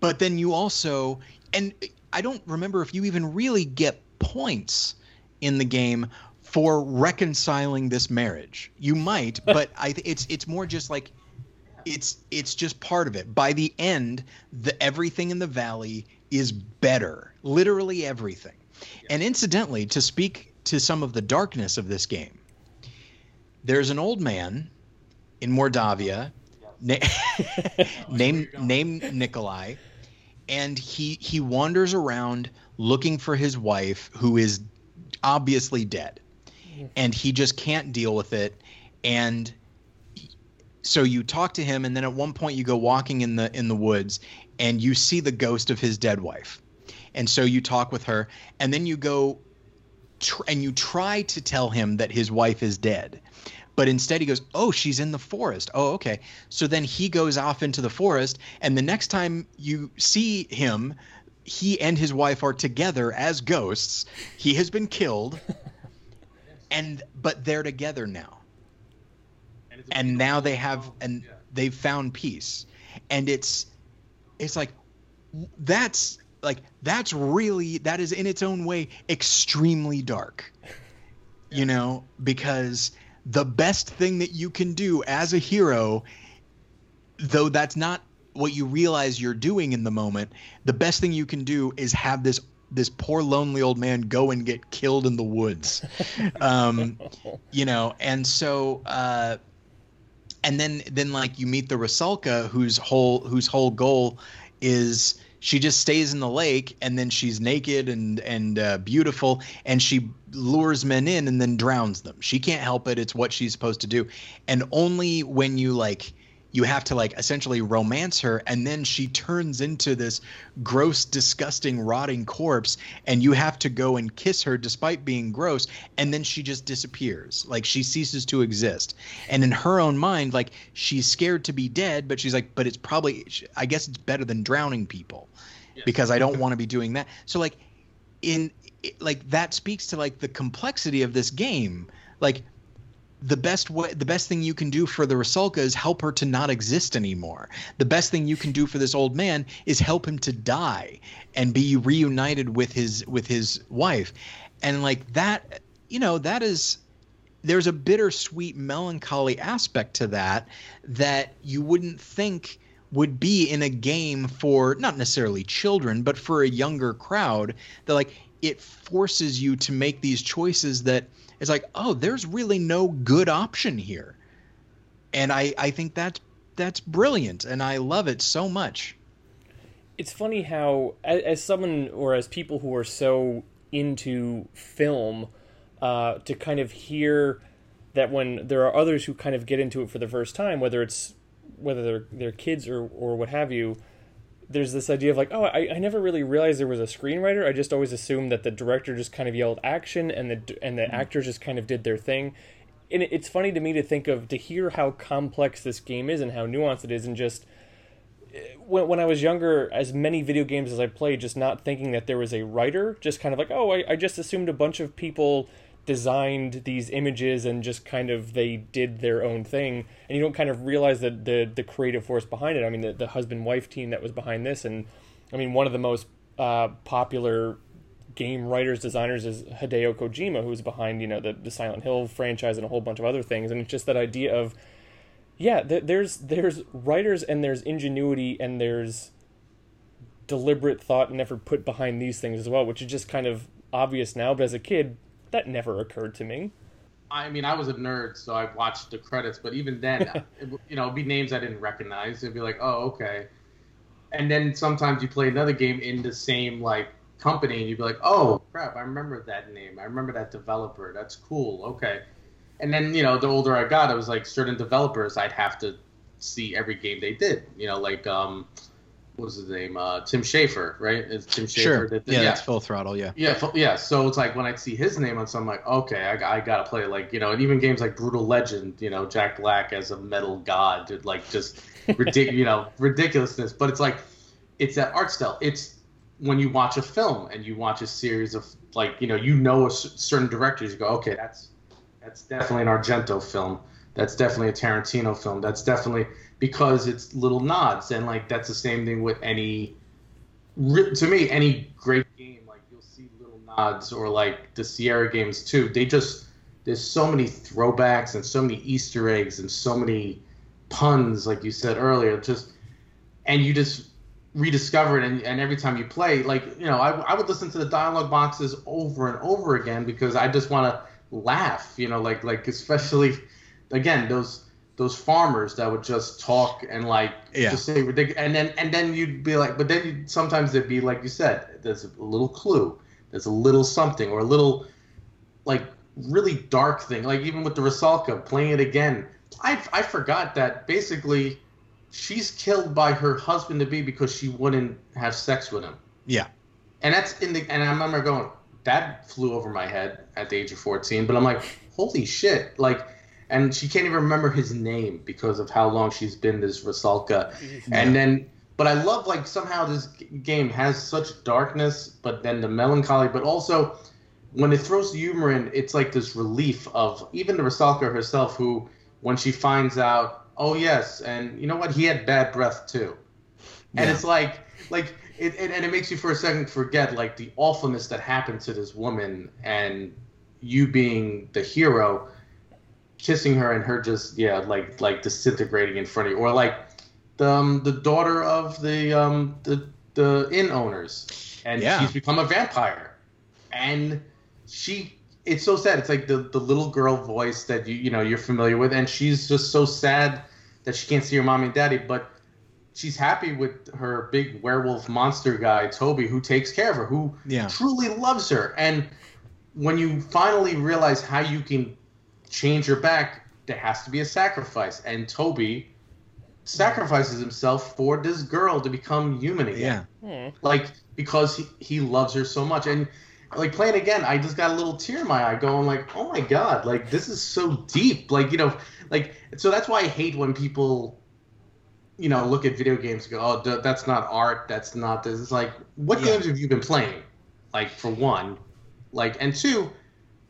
But then you also, and I don't remember if you even really get points in the game for reconciling this marriage. You might, but I it's it's more just like it's it's just part of it. By the end, the everything in the valley is better. Literally everything. And incidentally, to speak to some of the darkness of this game, there's an old man in Mordavia na- named named Nikolai and he he wanders around looking for his wife who is obviously dead and he just can't deal with it. And so you talk to him and then at one point you go walking in the in the woods and you see the ghost of his dead wife. And so you talk with her and then you go tr- and you try to tell him that his wife is dead. But instead he goes oh she's in the forest. Oh okay. So then he goes off into the forest and the next time you see him he and his wife are together as ghosts. He has been killed and but they're together now. And, and now they have oh, and yeah. they've found peace. And it's it's like that's like that's really that is in its own way extremely dark. You know because the best thing that you can do as a hero though that's not what you realize you're doing in the moment the best thing you can do is have this this poor lonely old man go and get killed in the woods. Um, you know and so uh, and then then like you meet the Rusalka whose whole whose whole goal is she just stays in the lake and then she's naked and and uh, beautiful and she lures men in and then drowns them. She can't help it. It's what she's supposed to do. And only when you like you have to like essentially romance her and then she turns into this gross disgusting rotting corpse and you have to go and kiss her despite being gross and then she just disappears. Like she ceases to exist. And in her own mind like she's scared to be dead but she's like but it's probably i guess it's better than drowning people because i don't want to be doing that. So like in like that speaks to like the complexity of this game. Like the best way the best thing you can do for the Rusalka is help her to not exist anymore. The best thing you can do for this old man is help him to die and be reunited with his with his wife. And like that, you know, that is there's a bittersweet melancholy aspect to that that you wouldn't think would be in a game for not necessarily children but for a younger crowd that like it forces you to make these choices that it's like oh there's really no good option here. And i i think that's that's brilliant and i love it so much. It's funny how as, as someone or as people who are so into film uh, to kind of hear that when there are others who kind of get into it for the first time whether it's whether they're they're kids or or what have you there's this idea of like oh I, I never really realized there was a screenwriter i just always assumed that the director just kind of yelled action and the and the mm-hmm. actors just kind of did their thing and it's funny to me to think of to hear how complex this game is and how nuanced it is and just eh, when, when I was younger, as many video games as I played, just not thinking that there was a writer, just kind of like, oh, I, I just assumed a bunch of people designed these images and just kind of they did their own thing. And you don't kind of realize that the the creative force behind it. I mean the, the husband wife team that was behind this. And i mean one of the most uh, popular game writers designers is hideo kojima who's behind you know the, the silent hill franchise and a whole bunch of other things. And it's just that idea of yeah th- there's there's writers and there's ingenuity and there's deliberate thought and effort put behind these things as well which is just kind of obvious now. But as a kid that never occurred to me. I mean, I was a nerd, so I watched the credits, but even then, it, you know, it'd be names I didn't recognize. It'd be like, oh, okay. And then sometimes you play another game in the same like company, and you'd be like, oh, crap, I remember that name. I remember that developer. That's cool. Okay. And then you know, the older I got, it was like certain developers I'd have to see every game they did. You know, like um, what was his name? Uh, Tim Schafer, right? Is Tim Schafer? Sure. That, yeah, yeah, that's full throttle. Yeah. Yeah, yeah. So it's like when I see his name on something, like, okay, I, I gotta play. Like you know, and even games like Brutal Legend, you know, Jack Black as a metal god, dude, like just ridiculous, you know, ridiculousness. But it's like, it's that art style. It's when you watch a film and you watch a series of like, you know, you know a certain directors, you go, okay, that's that's definitely an Argento film. That's definitely a Tarantino film. That's definitely because it's little nods and like that's the same thing with any to me any great game like you'll see little nods or like the Sierra games too they just there's so many throwbacks and so many easter eggs and so many puns like you said earlier just and you just rediscover it and, and every time you play like you know I, I would listen to the dialogue boxes over and over again because i just want to laugh you know like like especially again those those farmers that would just talk and like yeah. just say ridiculous, and then and then you'd be like, but then you sometimes it'd be like you said, there's a little clue, there's a little something, or a little like really dark thing, like even with the Rusalka playing it again. I I forgot that basically she's killed by her husband to be because she wouldn't have sex with him. Yeah, and that's in the and I remember going that flew over my head at the age of 14, but I'm like, holy shit, like and she can't even remember his name because of how long she's been this Rusalka. Yeah. Mm-hmm. And then, but I love like somehow this game has such darkness, but then the melancholy, but also when it throws humor in, it's like this relief of even the Rusalka herself, who when she finds out, oh yes, and you know what, he had bad breath too, and it's like like. It, it, and it makes you for a second forget like the awfulness that happened to this woman and you being the hero kissing her and her just yeah like like disintegrating in front of you. Or like the um, the daughter of the um the the inn owners. And yeah. she's become a vampire. And she it's so sad. It's like the the little girl voice that you you know you're familiar with. And she's just so sad that she can't see her mommy and daddy. But she's happy with her big werewolf monster guy toby who takes care of her who yeah. truly loves her. And when you finally realize how you can change her back, there has to be a sacrifice. And Toby sacrifices himself for this girl to become human again. Yeah. Hmm. Like because he, he loves her so much. And like playing again, I just got a little tear in my eye going like, oh my god, like this is so deep. Like, you know, like so that's why I hate when people you know, look at video games and go, oh, that's not art. That's not this. It's like, what yeah. games have you been playing? Like for one, like and two,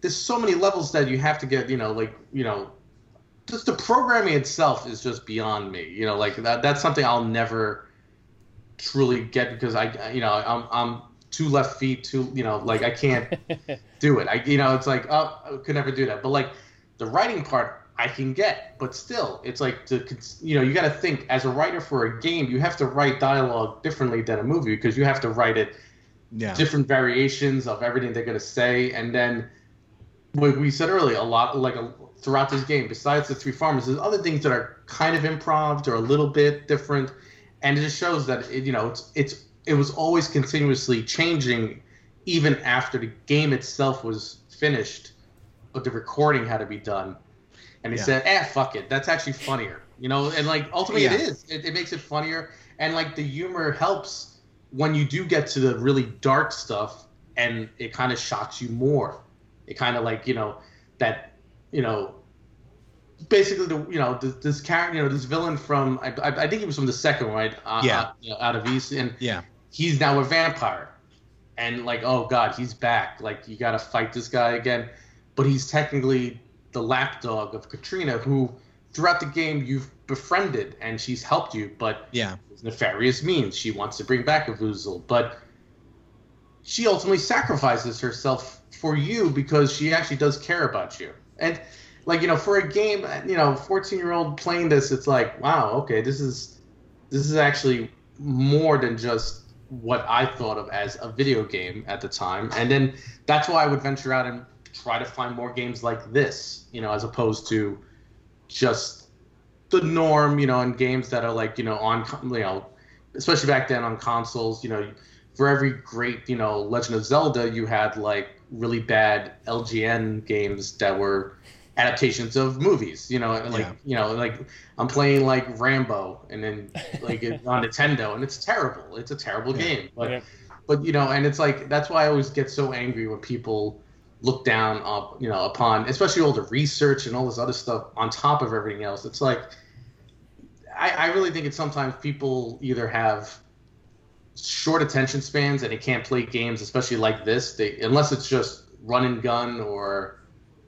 there's so many levels that you have to get. You know, like you know, just the programming itself is just beyond me. You know, like that that's something I'll never truly get because I you know I'm I'm two left feet, two you know like I can't do it. I you know it's like oh I could never do that. But like the writing part I can get, but still it's like to you know you got to think as a writer for a game you have to write dialogue differently than a movie because you have to write it Yeah. different variations of everything they're going to say and then like we said earlier a lot like a, throughout this game besides the three farmers there's other things that are kind of improv or a little bit different. And it just shows that it, you know it's it's it was always continuously changing even after the game itself was finished but the recording had to be done. And he Yeah. said eh fuck it. That's actually funnier. You know and like ultimately Yeah. it is. It, it makes it funnier. And like the humor helps when you do get to the really dark stuff and it kind of shocks you more it kind of like you know that you know basically the you know this, this character you know this villain from I, I, I think he was from the second one right uh, Yeah. uh, you know, out of east and Yeah. he's now a vampire and like oh god he's back like you got to fight this guy again but he's technically the lapdog of katrina who throughout the game you've befriended and she's helped you but Yeah. nefarious means she wants to bring back Avoozl but she ultimately sacrifices herself for you because she actually does care about you and like you know for a game you know 14 year old playing this it's like wow okay this is this is actually more than just what I thought of as a video game at the time. And then that's why I would venture out and try to find more games like this, you know, as opposed to just the norm, you know, and games that are like, you know, on, you know, especially back then on consoles, you know, for every great, you know, Legend of Zelda, you had like really bad LJN games that were adaptations of movies, you know, like, Yeah. you know, like I'm playing like Rambo and then like it, on Nintendo and it's terrible. It's a terrible Yeah. game. But Yeah. but you know, and it's like that's why I always get so angry when people look down up, you know, upon especially all the research and all this other stuff on top of everything else. It's like I, I really think it's sometimes people either have short attention spans and they can't play games, especially like this. They unless it's just run and gun or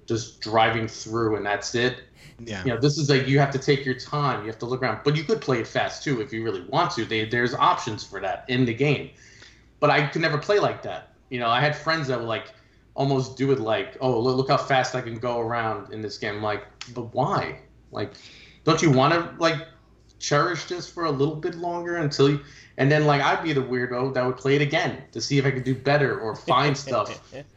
just driving through and that's it. Yeah. you know this is like you have to take your time. You have to look around but you could play it fast too if you really want to. They, there's options for that in the game but i could never play like that. You know i had friends that would like almost do it like oh look, look how fast i can go around in this game. I'm like but why? Like don't you want to like cherish this for a little bit longer until you and then like i'd be the weirdo that would play it again to see if i could do better or find stuff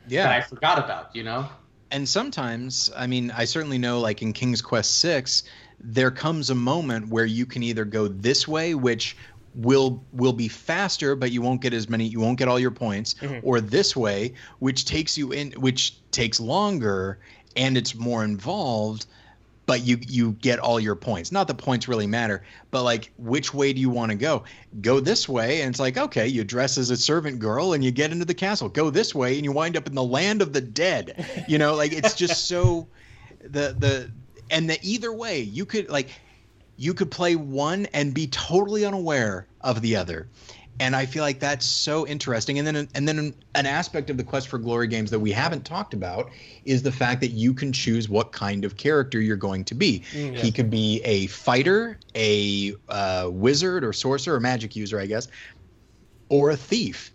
Yeah. that i forgot about you know and sometimes i mean i certainly know like in king's quest 6 there comes a moment where you can either go this way which will will be faster but you won't get as many you won't get all your points Mhm. or this way which takes you in which takes longer and it's more involved but you you get all your points. Not the points really matter but like which way do you want to go? Go this way and it's like okay you dress as a servant girl and you get into the castle. Go this way and you wind up in the land of the dead. You know like it's just so the the and the either way you could like you could play one and be totally unaware of the other and i feel like that's so interesting. And then and then an aspect of the quest for glory games that we haven't talked about is the fact that you can choose what kind of character you're going to be. Mm, yeah. he could be a fighter a uh, wizard or sorcerer or magic user i guess or a thief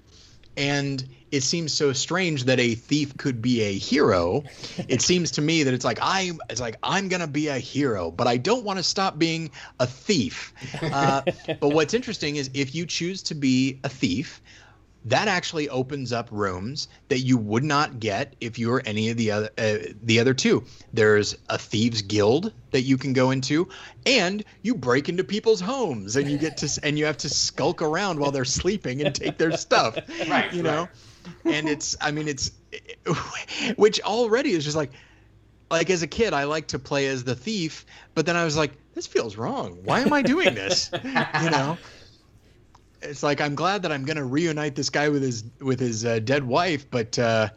and it seems so strange that a thief could be a hero. It seems to me that it's like i'm it's like i'm gonna be a hero but i don't want to stop being a thief. Uh, but what's interesting is if you choose to be a thief that actually opens up rooms that you would not get if you were any of the other uh, the other two. There's a thieves guild that you can go into, and you break into people's homes and you get to and you have to skulk around while they're sleeping and take their stuff. Right, You know, right. and it's I mean it's which already is just like like as a kid I like to play as the thief, but then I was like this feels wrong. Why am I doing this? you know it's like I'm glad that I'm going to reunite this guy with his with his uh, dead wife, but uh,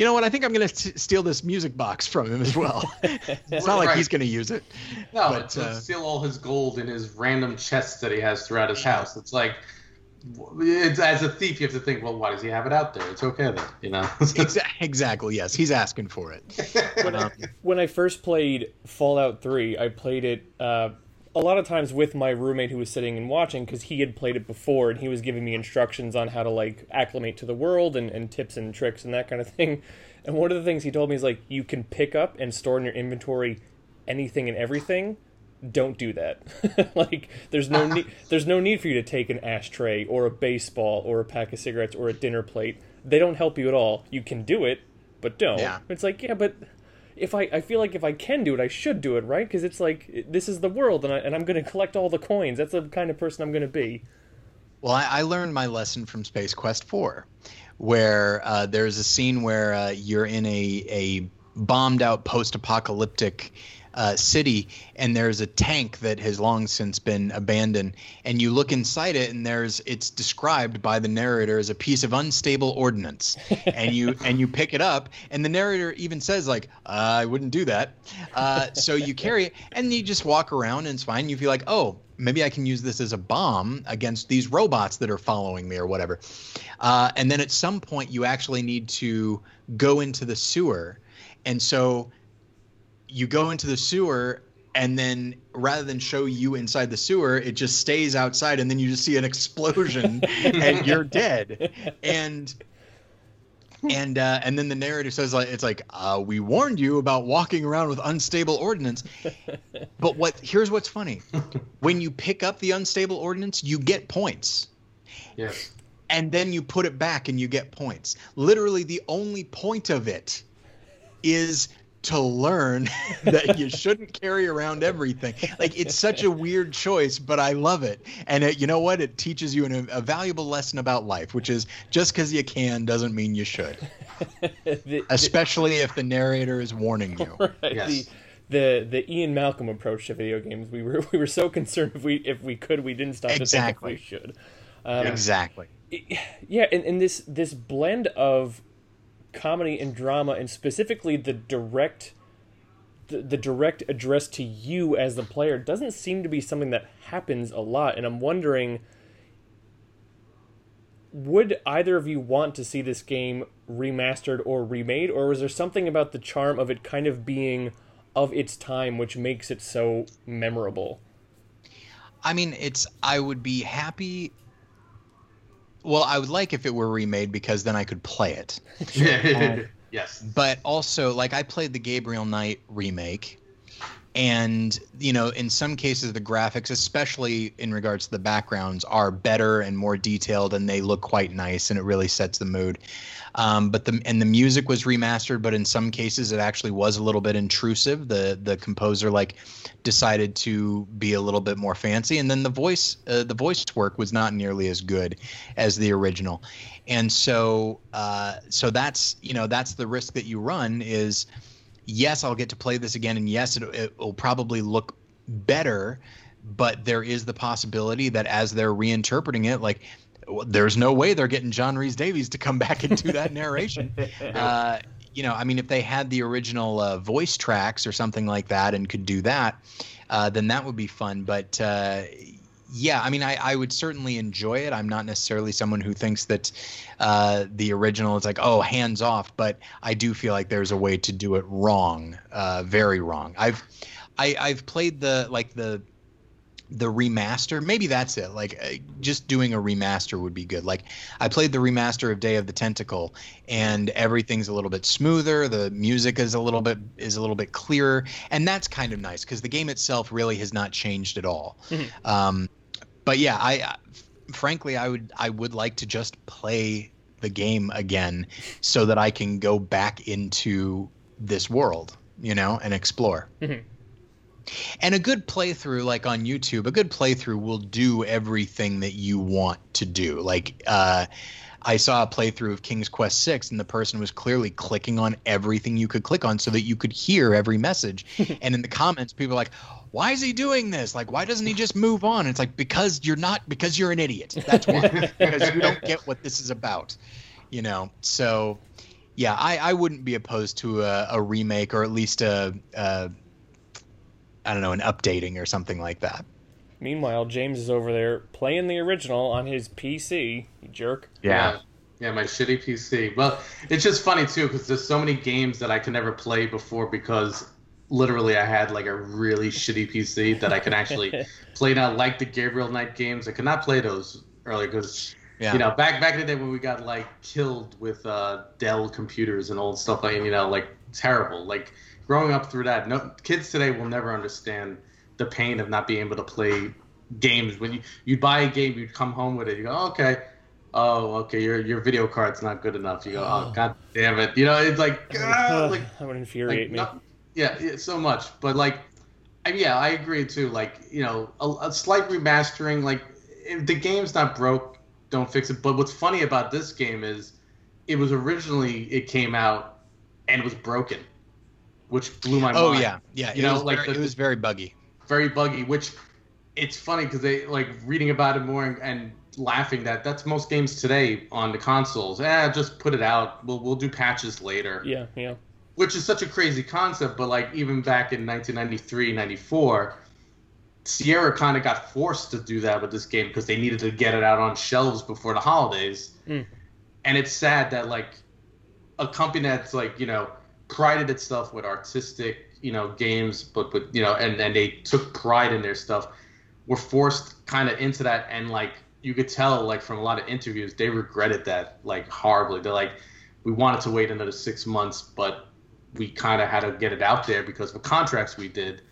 you know what? I think I'm going to steal this music box from him as well. it's not like he's going to use it. No, But, it's, it's uh, steal all his gold in his random chests that he has throughout his house. It's like, it's, as a thief, you have to think, well, why does he have it out there? It's okay then, you know. exactly. Yes, he's asking for it. when, I, when I first played Fallout Three, I played it uh, a lot of times with my roommate who was sitting and watching because he had played it before and he was giving me instructions on how to like acclimate to the world and, and tips and tricks and that kind of thing. And one of the things he told me is like you can pick up and store in your inventory anything and everything don't do that. like there's no need there's no need for you to take an ashtray or a baseball or a pack of cigarettes or a dinner plate. They don't help you at all. You can do it, but don't. Yeah. It's like, yeah, but if I I feel like if I can do it, I should do it, right? Because it's like this is the world and I and I'm going to collect all the coins. That's the kind of person I'm going to be. Well, I, I, learned my lesson from Space Quest 4, where uh, there's a scene where uh, you're in a, a bombed out post apocalyptic uh, city, and there's a tank that has long since been abandoned. And you look inside it, and there's it's described by the narrator as a piece of unstable ordnance. and you and you pick it up, and the narrator even says like, "I wouldn't do that." Uh, so you carry it, and you just walk around, and it's fine. You feel like, oh, maybe I can use this as a bomb against these robots that are following me or whatever. Uh, and then at some point, you actually need to go into the sewer. And so you go into the sewer and then rather than show you inside the sewer it just stays outside and then you just see an explosion and you're dead. And and uh, and then the narrator says like it's like uh, we warned you about walking around with unstable ordnance but what here's what's funny. When you pick up the unstable ordnance you get points. Yes. And then you put it back and you get points. Literally the only point of it is to learn that you shouldn't carry around everything. Like it's such a weird choice, but I love it. And it, you know what? It teaches you an, a valuable lesson about life, which is just because you can doesn't mean you should. the, Especially the, if the narrator is warning you. Right. Yes. The, the the Ian Malcolm approach to video games. We were we were so concerned if we if we could we didn't stop exactly. to think if we should. Um, exactly. Yeah, and, and this this blend of comedy and drama, and specifically the direct the, the direct address to you as the player doesn't seem to be something that happens a lot. And I'm wondering would either of you want to see this game remastered or remade, or is there something about the charm of it kind of being of its time which makes it so memorable? I mean, it's I would be happy well, I would like if it were remade because then I could play it. yes. But also, like I played the Gabriel Knight remake, and you know, in some cases, the graphics, especially in regards to the backgrounds, are better and more detailed, and they look quite nice, and it really sets the mood. Um, but the and the music was remastered, but in some cases it actually was a little bit intrusive. The the composer like decided to be a little bit more fancy, and then the voice uh, the voice work was not nearly as good as the original, and so uh, so that's you know that's the risk that you run is yes I'll get to play this again, and yes it, it will probably look better but there is the possibility that as they're reinterpreting it like there's no way they're getting John Rhys-Davies to come back and do that narration. Uh, you know, I mean, if they had the original uh, voice tracks or something like that and could do that, uh, then that would be fun. But uh, yeah, I mean, I, I would certainly enjoy it. I'm not necessarily someone who thinks that uh, the original is like, oh, hands off. But I do feel like there's a way to do it wrong, uh, very wrong. I've I, I've played the like the the remaster maybe that's it. Like uh, just doing a remaster would be good. Like i played the remaster of day of the tentacle and everything's a little bit smoother. The music is a little bit is a little bit clearer. And that's kind of nice because the game itself really has not changed at all. Mm-hmm. um, but yeah i frankly i would i would like to just play the game again so that i can go back into this world you know and explore. Mm-hmm. And a good playthrough, like on YouTube, a good playthrough will do everything that you want to do. Like, uh, I saw a playthrough of King's Quest Six, and the person was clearly clicking on everything you could click on so that you could hear every message. and in the comments, people are like, "Why is he doing this? Like, why doesn't he just move on?" It's like because you're not because you're an idiot. That's why because you don't get what this is about. You know, so yeah, I, I wouldn't be opposed to a, a remake or at least a, a I don't know, an updating or something like that. Meanwhile, James is over there playing the original on his PC. You jerk. Yeah. Yeah, my shitty PC. Well, it's just funny too because there's so many games that I could never play before because literally I had like a really shitty PC that I could actually play now, like the Gabriel Knight games. I could not play those earlier because Yeah. you know back back in the day when we got like killed with uh, Dell computers and old stuff like you know like terrible. Like growing up through that, no kids today will never understand the pain of not being able to play games. When you you'd buy a game, you'd come home with it. You go, oh, okay. Oh, okay. Your your video card's not good enough. You go, oh, god damn it. You know, it's like, ah, like that would infuriate like, me. not- yeah, yeah, so much. But like, I, yeah, I agree too. Like, you know, a, a slight remastering. Like, if the game's not broke, don't fix it. But what's funny about this game is, it was originally it came out and it was broken, which blew my Oh mind. Oh yeah, yeah. You it know, was like very, the- it was very buggy. very buggy. Which it's funny because they like reading about it more and, and laughing that that's most games today on the consoles. Eh, just put it out. We'll we'll do patches later Yeah, yeah. which is such a crazy concept but like even back in 1993 94 sierra kind of got forced to do that with this game because they needed to get it out on shelves before the holidays Mm. and it's sad that like a company that's like you know prided itself with artistic you know games but but you know and and they took pride in their stuff were forced kind of into that. And like you could tell like from a lot of interviews they regretted that like horribly. They're like we wanted to wait another six months but we kind of had to get it out there because of the contracts we did.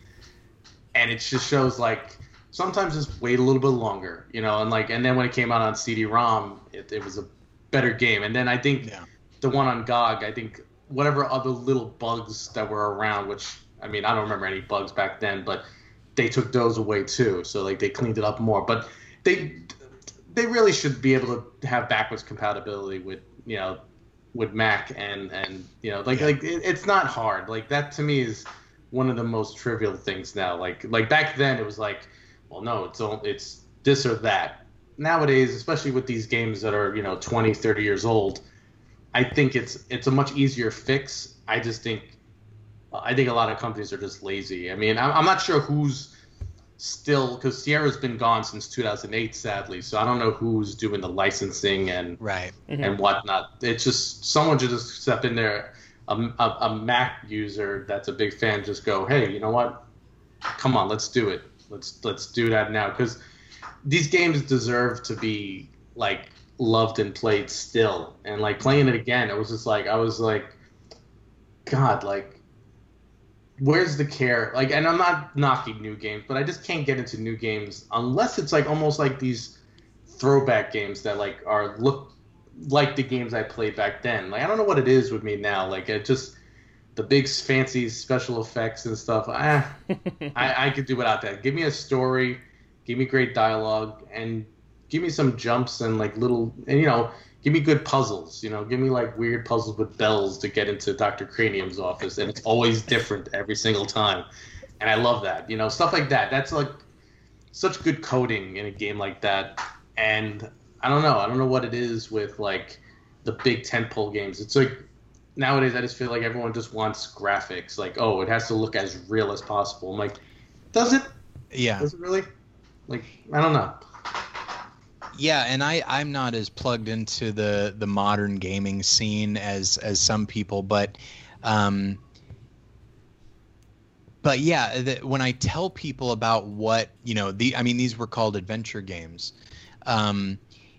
And it just shows like sometimes just wait a little bit longer you know and like and then when it came out on cd-rom it, it was a better game. And then i think Yeah. the one on GOG, I think whatever other little bugs that were around, which I mean I don't remember any bugs back then, but they took those away too. So like they cleaned it up more. But they they really should be able to have backwards compatibility with you know with Mac and and you know like Yeah. like it, it's not hard. Like that to me is one of the most trivial things now. Like like back then it was like, well no, it's all, it's this or that. Nowadays, especially with these games that are you know 20, 30 years old, I think it's it's a much easier fix. I just think I think a lot of companies are just lazy. I mean, I'm, I'm not sure who's still because Sierra's been gone since 2008, sadly. So I don't know who's doing the licensing and Right. Mhm. and whatnot. It's just someone should just step in there, a, a, a Mac user that's a big fan, just go, hey, you know what? Come on, let's do it. Let's let's do that now because these games deserve to be like loved and played still. And like playing it again, it was just like I was like, God, like. Where's the care? Like, and I'm not knocking new games, but I just can't get into new games unless it's like almost like these throwback games that like are look like the games I played back then. Like I don't know what it is with me now. Like it just the big fancy special effects and stuff. Ah, I, I could do without that. Give me a story, give me great dialogue, and give me some jumps and like little and you know give me good puzzles. You know, give me like weird puzzles with bells to get into Doctor Cranium's office, and it's always different every single time. And I love that. You know, stuff like that. That's like such good coding in a game like that. And I don't know. I don't know what it is with like the big tentpole games. It's like nowadays I just feel like everyone just wants graphics. Like, oh, it has to look as real as possible. I'm like, does it? Yeah. Does it really? Like, I don't know. Yeah, and I I'm not as plugged into the the modern gaming scene as as some people, but um but yeah, the, when I tell people about what, you know, the I mean these were called adventure games. Um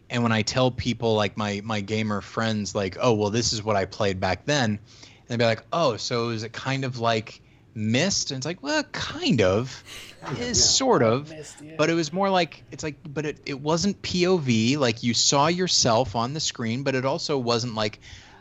and when I tell people like my my gamer friends like, "Oh, well this is what I played back then." And they'd be like, "Oh, so is it kind of like Myst?" And it's like, "Well, kind of. Is yeah. sort of." Myst, yeah. but it was more like it's like but it, it wasn't pov like you saw yourself on the screen but it also wasn't like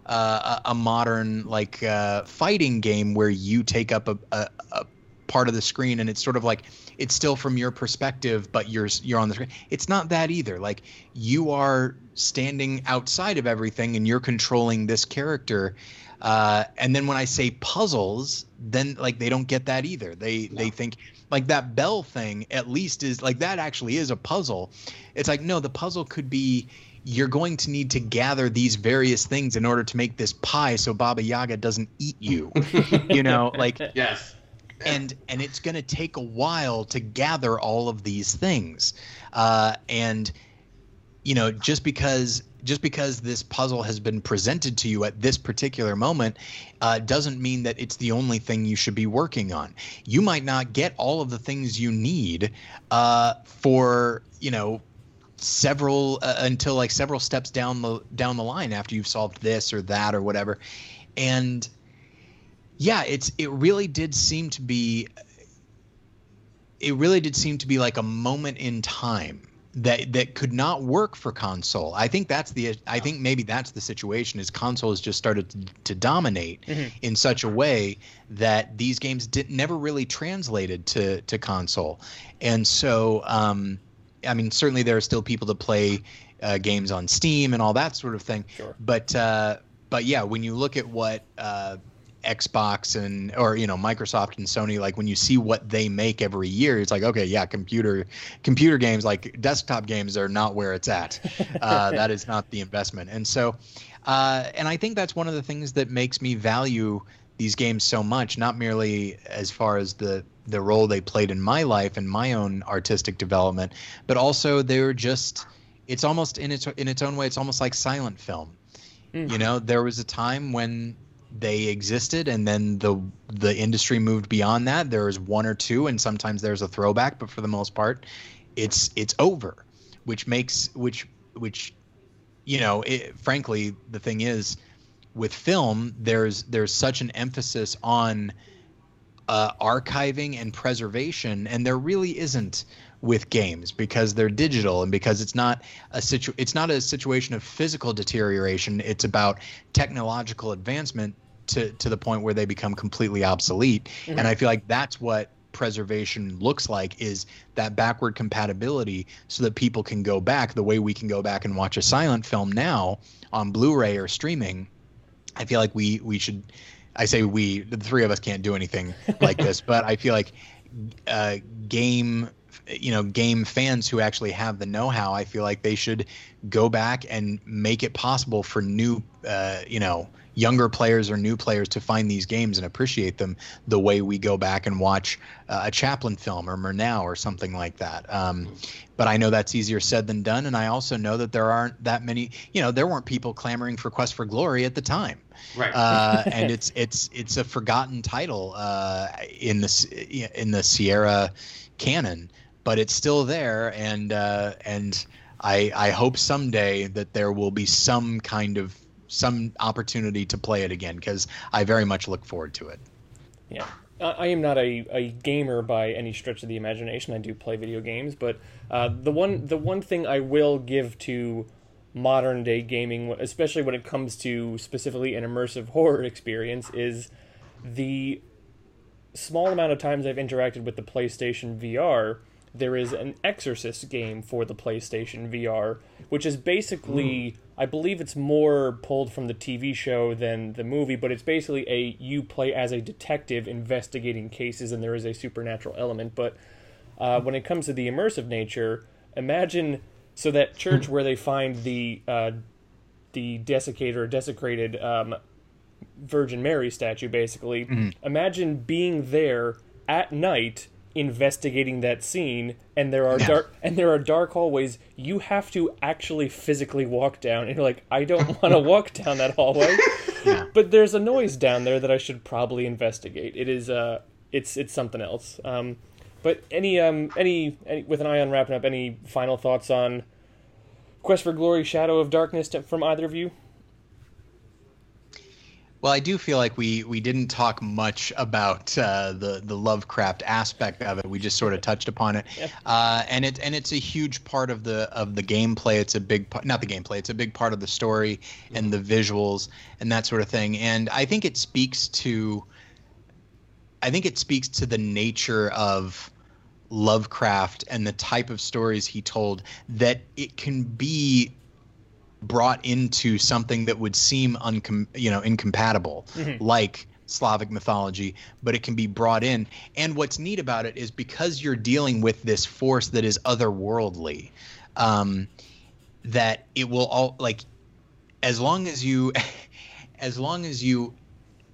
uh, a, a modern like uh, fighting game where you take up a, a, a part of the screen and it's sort of like it's still from your perspective but you're you're on the screen it's not that either like you are standing outside of everything and you're controlling this character uh, and then when i say puzzles then like they don't get that either. They they think like that bell thing at least is like that actually is a puzzle. It's like no the puzzle could be you're going to need to gather these various things in order to make this pie so baba yaga doesn't eat you you know like Yes. and and it's going to take a while to gather all of these things. Uh, and you know just because just because this puzzle has been presented to you at this particular moment uh, doesn't mean that it's the only thing you should be working on. You might not get all of the things you need uh, for you know several uh, until like several steps down the down the line after you've solved this or that or whatever. And yeah it's it really did seem to be it really did seem to be like a moment in time that that could not work for console. I think that's the I think maybe that's the situation is console has just started to, to dominate mm-hmm. in such a way that these games did never really translated to to console. And so um I mean certainly there are still people that play uh, games on Steam and all that sort of thing. Sure. But uh but yeah, when you look at what uh Xbox and or you know Microsoft and Sony like when you see what they make every year it's like okay yeah computer computer games like desktop games are not where it's at. Uh, that is not the investment. And so uh, and I think that's one of the things that makes me value these games so much not merely as far as the the role they played in my life and my own artistic development but also they're just it's almost in its in its own way it's almost like silent film. Mm. you know there was a time when they existed and then the the industry moved beyond that. There's one or two and sometimes there's a throwback but for the most part it's it's over which makes which which you know it, frankly the thing is with film there's there's such an emphasis on uh, archiving and preservation and there really isn't with games because they're digital and because it's not a situ it's not a situation of physical deterioration. It's about technological advancement to to the point where they become completely obsolete mm-hmm. and i feel like that's what preservation looks like is that backward compatibility so that people can go back the way we can go back and watch a silent film now on blu-ray or streaming i feel like we we should i say we the three of us can't do anything like this but i feel like uh, game you know game fans who actually have the know-how i feel like they should go back and make it possible for new uh, you know younger players or new players to find these games and appreciate them the way we go back and watch uh, a chaplin film or murnau or something like that. Um, but i know that's easier said than done. And i also know that there aren't that many you know there weren't people clamoring for quest for glory at the time. Right. Uh, and it's it's it's a forgotten title uh, in the in the sierra canon but it's still there, and uh, and I I hope someday that there will be some kind of some opportunity to play it again because I very much look forward to it. Yeah. I am not a, a gamer by any stretch of the imagination. I do play video games, but uh, the one the one thing I will give to modern day gaming, especially when it comes to specifically an immersive horror experience, is the small amount of times I've interacted with the PlayStation VR there is an Exorcist game for the PlayStation VR, which is basically, mm. I believe it's more pulled from the TV show than the movie, but it's basically a you play as a detective investigating cases, and there is a supernatural element. But uh, when it comes to the immersive nature, imagine so that church where they find the uh, the desiccated or desecrated um, Virgin Mary statue, basically. Mm. Imagine being there at night investigating that scene and there are dark and there are dark hallways you have to actually physically walk down and you're like I don't want to walk down that hallway. Yeah. but there's a noise down there that I should probably investigate. It is uh it's it's something else. Um but any um any, any with an eye on wrapping up any final thoughts on Quest for Glory Shadow of Darkness from either of you well, I do feel like we we didn't talk much about uh, the the Lovecraft aspect of it. We just sort of touched upon it, yeah. uh, and it and it's a huge part of the of the gameplay. It's a big part, not the gameplay. It's a big part of the story and the visuals and that sort of thing. And I think it speaks to, I think it speaks to the nature of Lovecraft and the type of stories he told that it can be brought into something that would seem uncom- you know incompatible mm-hmm. like Slavic mythology, but it can be brought in. And what's neat about it is because you're dealing with this force that is otherworldly, um, that it will all like as long as you as long as you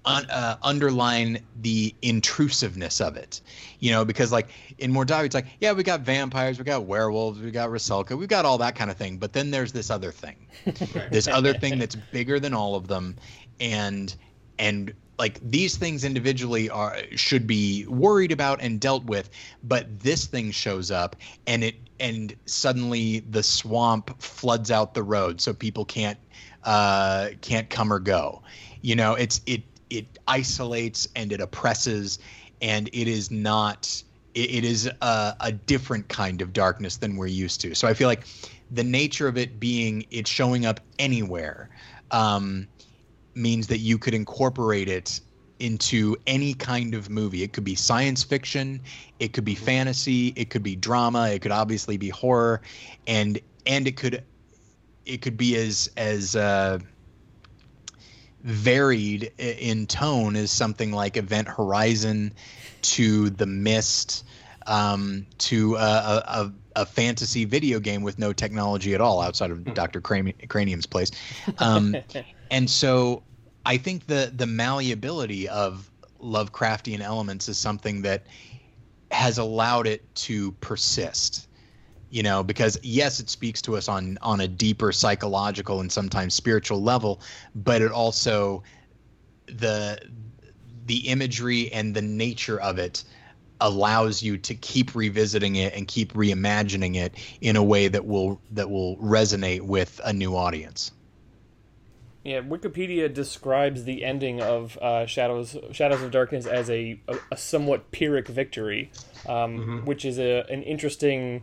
un, uh, underline the intrusiveness of it. You know, because like in Mordavia, it's like, yeah, we got vampires, we got werewolves, we got Rusalka, we've got all that kind of thing. But then there's this other thing, this other thing that's bigger than all of them, and and like these things individually are should be worried about and dealt with but this thing shows up and it and suddenly the swamp floods out the road so people can't uh can't come or go you know it's it it isolates and it oppresses and it is not it, it is a, a different kind of darkness than we're used to so i feel like the nature of it being it's showing up anywhere um means that you could incorporate it into any kind of movie. It could be science fiction, it could be fantasy, it could be drama, it could obviously be horror, and and it could it could be as as uh, varied in tone as something like Event Horizon to The Mist um, to a, a, a, fantasy video game with no technology at all outside of hmm. Dr. Cranium's place. Um, and so I think the the malleability of Lovecraftian elements is something that has allowed it to persist. You know, because yes, it speaks to us on on a deeper psychological and sometimes spiritual level, but it also the the imagery and the nature of it allows you to keep revisiting it and keep reimagining it in a way that will that will resonate with a new audience. Yeah, Wikipedia describes the ending of uh, Shadows Shadows of Darkness as a, a, a somewhat Pyrrhic victory, um, mm-hmm. which is a, an interesting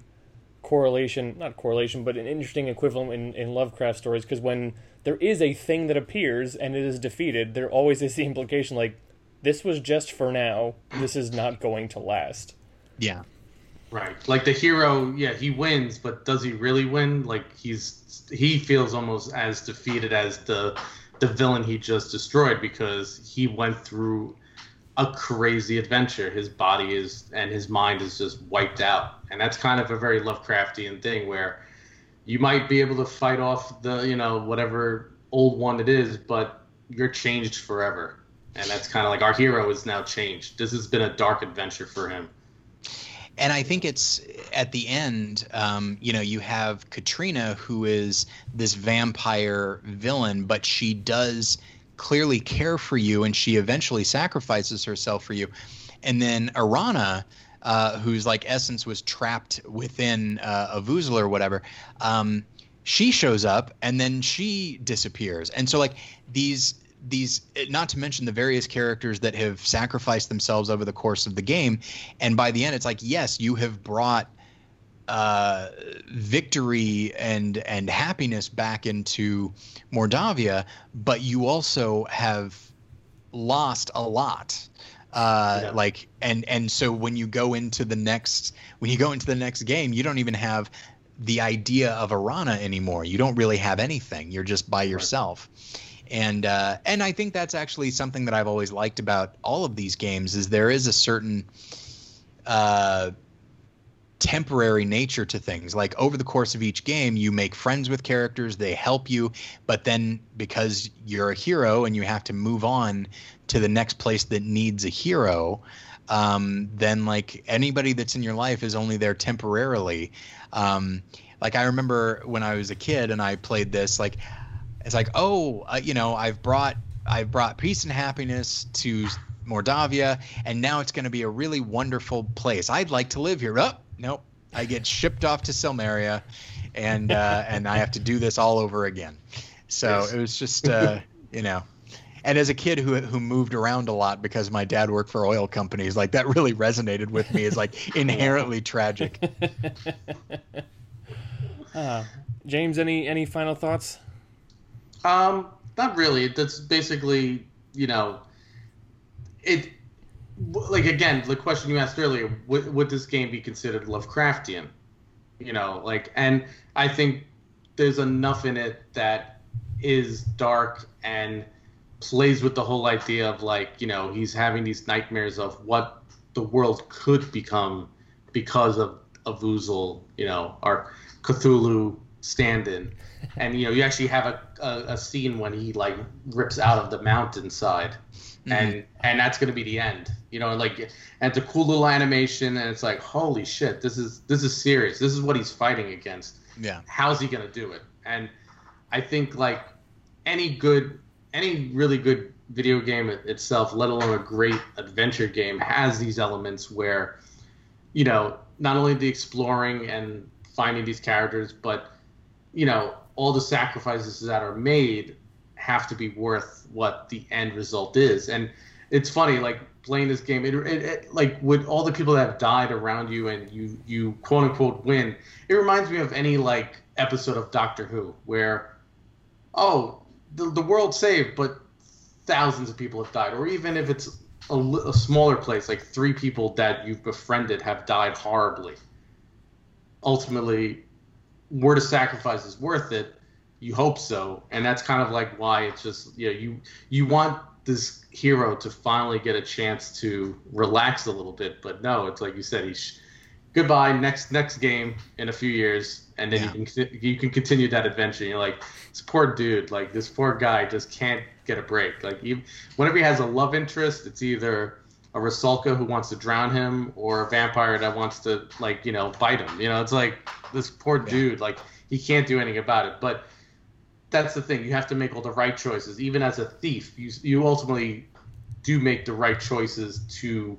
correlation, not correlation, but an interesting equivalent in, in Lovecraft stories, because when there is a thing that appears and it is defeated, there always is the implication like, this was just for now, this is not going to last. Yeah. Right. Like the hero, yeah, he wins, but does he really win? Like he's he feels almost as defeated as the the villain he just destroyed because he went through a crazy adventure. His body is and his mind is just wiped out. And that's kind of a very Lovecraftian thing where you might be able to fight off the, you know, whatever old one it is, but you're changed forever. And that's kind of like our hero is now changed. This has been a dark adventure for him and I think it's at the end, um, you know, you have Katrina, who is this vampire villain, but she does clearly care for you, and she eventually sacrifices herself for you. And then Erana, uh, whose like essence was trapped within uh, Avoozl or whatever, um, she shows up and then she disappears. And so like these these not to mention the various characters that have sacrificed themselves over the course of the game and by the end it's like yes you have brought uh, victory and and happiness back into Mordavia but you also have lost a lot. Uh, yeah. like and and so when you go into the next when you go into the next game you don't even have the idea of Erana anymore. You don't really have anything. You're just by yourself. Right and uh, and I think that's actually something that I've always liked about all of these games is there is a certain uh, temporary nature to things. Like over the course of each game, you make friends with characters, they help you, but then because you're a hero and you have to move on to the next place that needs a hero, um, then like anybody that's in your life is only there temporarily. Um, like I remember when I was a kid and I played this, like it's like, oh, uh, you know, I've brought I've brought peace and happiness to Mordavia, and now it's going to be a really wonderful place. I'd like to live here. Oh, nope. I get shipped off to Silmaria, and uh, and I have to do this all over again. So yes. it was just, uh, you know, and as a kid who who moved around a lot because my dad worked for oil companies, like that really resonated with me as like inherently tragic. Uh, James, any any final thoughts? Um, not really. That's basically, you know, it. Like again, the question you asked earlier: would, would this game be considered Lovecraftian? You know, like, and I think there's enough in it that is dark and plays with the whole idea of like, you know, he's having these nightmares of what the world could become because of Avoozl, you know, or Cthulhu stand-in, and you know you actually have a, a, a scene when he like rips out of the mountainside, mm-hmm. and and that's gonna be the end. You know, like and it's a cool little animation, and it's like holy shit, this is this is serious. This is what he's fighting against. Yeah, how's he gonna do it? And I think like any good, any really good video game itself, let alone a great adventure game, has these elements where, you know, not only the exploring and finding these characters, but you know, all the sacrifices that are made have to be worth what the end result is. And it's funny, like playing this game, it, it, it, like with all the people that have died around you and you you quote unquote win. It reminds me of any like episode of Doctor Who where, oh, the the world saved, but thousands of people have died, or even if it's a, a smaller place, like three people that you've befriended have died horribly. Ultimately, were the sacrifice is worth it? You hope so, and that's kind of like why it's just you know you you want this hero to finally get a chance to relax a little bit, but no, it's like you said, he's goodbye next next game in a few years, and then yeah. you can you can continue that adventure. And you're like this poor dude, like this poor guy just can't get a break. Like he, whenever he has a love interest, it's either a Rusalka who wants to drown him or a vampire that wants to like you know bite him. You know, it's like this poor yeah. dude. Like he can't do anything about it. But that's the thing. You have to make all the right choices. Even as a thief, you you ultimately do make the right choices to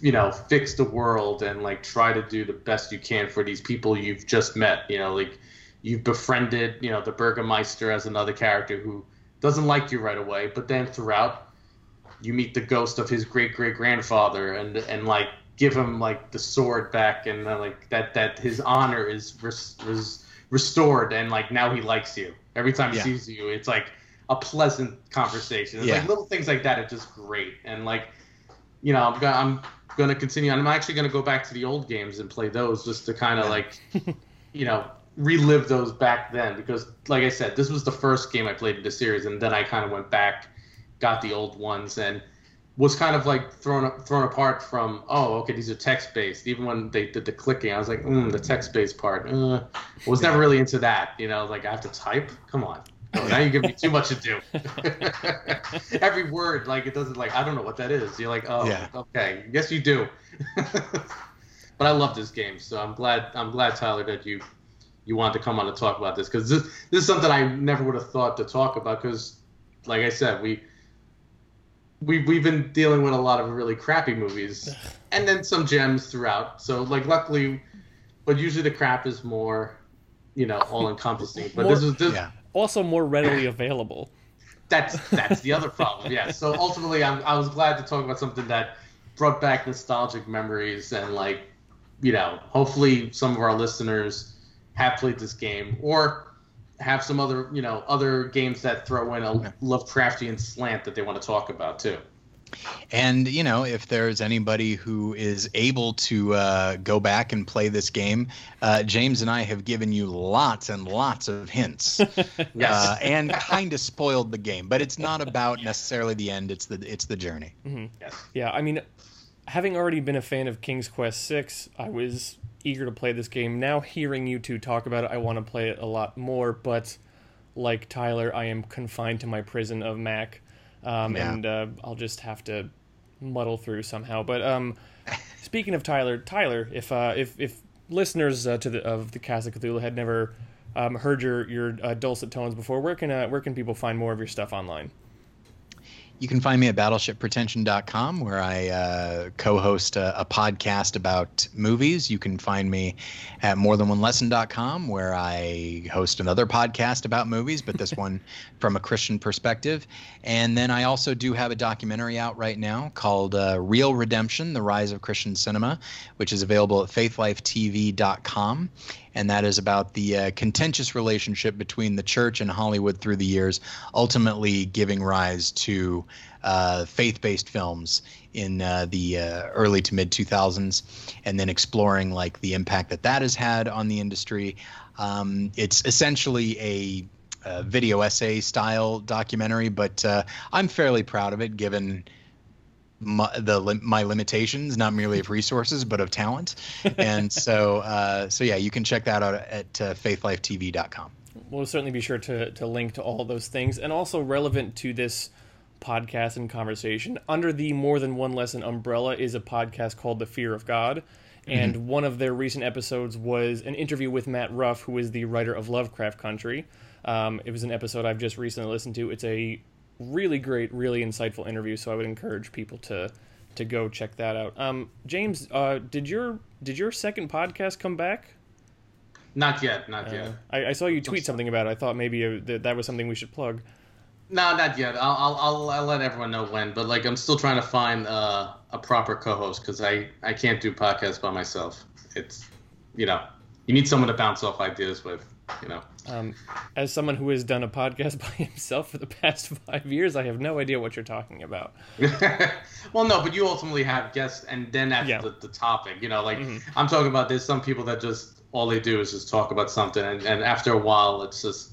you know fix the world and like try to do the best you can for these people you've just met. You know, like you've befriended you know the Burgermeister as another character who doesn't like you right away, but then throughout you meet the ghost of his great great grandfather and and like give him like the sword back and uh, like that that his honor is res, res, restored and like now he likes you every time he yeah. sees you it's like a pleasant conversation it's yeah. like little things like that are just great and like you know i'm gonna i'm gonna continue i'm actually gonna go back to the old games and play those just to kind of like you know relive those back then because, like I said, this was the first game I played in the series, and then I kind of went back, got the old ones, and was kind of like thrown thrown apart from oh okay these are text based. Even when they did the clicking I was like mm, the text based part uh, was never really into that you know like I have to type? Come on. Oh, now you give me too much to do. Every word like it doesn't like I don't know what that is. You're like oh yeah. okay yes you do. But I love this game so I'm glad I'm glad Tyler that you you want to come on and talk about this because this, this is something I never would have thought to talk about because, like I said, we we we've been dealing with a lot of really crappy movies and then some gems throughout. So like luckily, but usually the crap is more, you know, all encompassing. But more, this is this, yeah. also more readily available. That's that's the other problem. Yeah. So ultimately, I'm, I was glad to talk about something that brought back nostalgic memories and like, you know, hopefully some of our listeners have played this game or have some other you know other games that throw in a Lovecraftian slant that they want to talk about too. And you know, if there's anybody who is able to uh, go back and play this game, uh, James and I have given you lots and lots of hints, yes. uh, and kind of spoiled the game. But it's not about necessarily the end; it's the it's the journey. Mm-hmm. Yes. Yeah, I mean, having already been a fan of King's Quest Six, I was eager to play this game. Now, hearing you two talk about it, I want to play it a lot more. But like Tyler, I am confined to my prison of Mac, um, yeah. and uh, I'll just have to muddle through somehow. But um, speaking of Tyler, Tyler, if uh, if if listeners uh, to the of the Cast of Cthulhu had never um, heard your your uh, dulcet tones before, where can uh, where can people find more of your stuff online? You can find me at battleshippretension.com, where I uh, co host a, a, podcast about movies. You can find me at morethanonelesson.com, where I host another podcast about movies, but this one from a Christian perspective. And then I also do have a documentary out right now called uh, Reel Redemption The Rise of Christian Cinema, which is available at faithlifetv.com and that is about the uh, contentious relationship between the church and Hollywood through the years, ultimately giving rise to uh, faith-based films in uh, the uh, early to mid 2000s, and then exploring like the impact that that has had on the industry. Um, it's essentially a uh, video essay style documentary, but uh, I'm fairly proud of it given my, the my limitations, not merely of resources but of talent. and so uh, so yeah, you can check that out at uh, faithlifetv.com. We'll certainly be sure to to link to all those things, and also relevant to this podcast and conversation under the more than one lesson umbrella is a podcast called The Fear of God. And mm-hmm. one of their recent episodes was an interview with Matt Ruff, who is the writer of Lovecraft Country. Um, it was an episode I've just recently listened to. It's a really great, really insightful interview. So I would encourage people to to go check that out. Um, James, uh, did your did your second podcast come back? Not yet, not uh, yet. I, I, saw you tweet something about it. I thought maybe uh, that, that was something we should plug. No, not yet. I'll, I'll, I'll, I'll, let everyone know when. But like, I'm still trying to find uh, a proper co-host because I, I can't do podcasts by myself. It's, you know, you need someone to bounce off ideas with you know. Um, as someone who has done a podcast by himself for the past five years, I have no idea what you're talking about. well, no, but you ultimately have guests, and then that's yeah. the, the topic. You know, like mm-hmm. I'm talking about. There's some people that just all they do is just talk about something, and, and after a while, it's just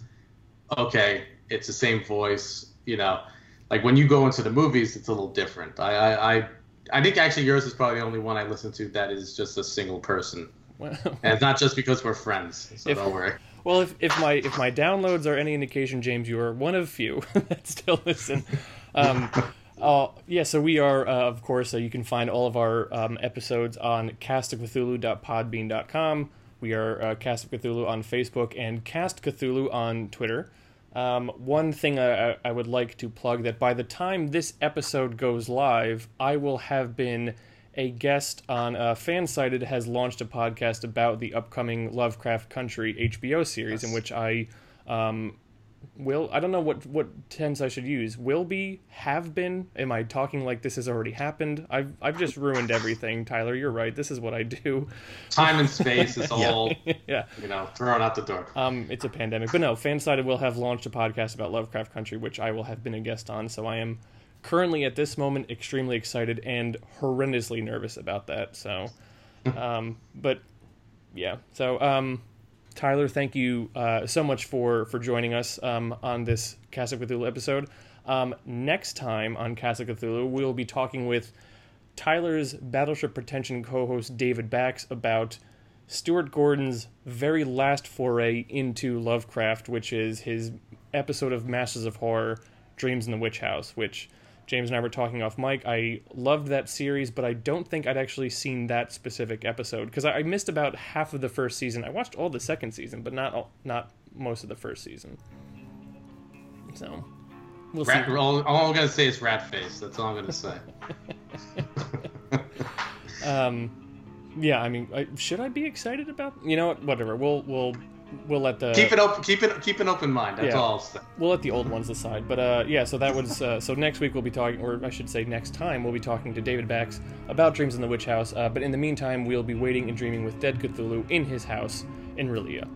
okay. It's the same voice. You know, like when you go into the movies, it's a little different. I I I, I think actually yours is probably the only one I listen to that is just a single person. Well, and it's not just because we're friends, so if, don't worry. Well, if, if my if my downloads are any indication, James, you are one of few that still listen. Um, uh, yeah, so we are, uh, of course, uh, you can find all of our um, episodes on castofcthulhu.podbean.com. We are uh, Cast of Cthulhu on Facebook and Cast Cthulhu on Twitter. Um, one thing I, I would like to plug that by the time this episode goes live, I will have been a guest on uh, Fansided has launched a podcast about the upcoming Lovecraft Country HBO series, yes. in which I um, will. I don't know what what tense I should use. Will be, have been. Am I talking like this has already happened? I've I've just ruined everything. Tyler, you're right. This is what I do. Time and space is all yeah. you know thrown out the door. Um, it's a pandemic, but no. Fansided will have launched a podcast about Lovecraft Country, which I will have been a guest on. So I am currently at this moment extremely excited and horrendously nervous about that. So, um, but yeah. So, um, Tyler, thank you uh, so much for for joining us um, on this Cast of Cthulhu episode. Um, next time on Cast of Cthulhu, we'll be talking with Tyler's Battleship Pretension co-host David Bax about Stuart Gordon's very last foray into Lovecraft, which is his episode of Masters of Horror, Dreams in the Witch House, which James and I were talking off mic. I loved that series, but I don't think I'd actually seen that specific episode because I, missed about half of the first season. I watched all the second season, but not all, not most of the first season. So we'll rat, see. All, all, I'm gonna say is rat face. That's all I'm gonna say. um, yeah. I mean, I, should I be excited about? You know what? Whatever. We'll we'll we'll let the keep it open. Keep it keep an open mind. That's yeah, all. We'll let the old ones aside. But uh, yeah, so that was uh, so next week we'll be talking, or I should say next time we'll be talking to David Bax about Dreams in the Witch House. Uh, but in the meantime, we'll be waiting and dreaming with Dead Cthulhu in his house in R'lyeh.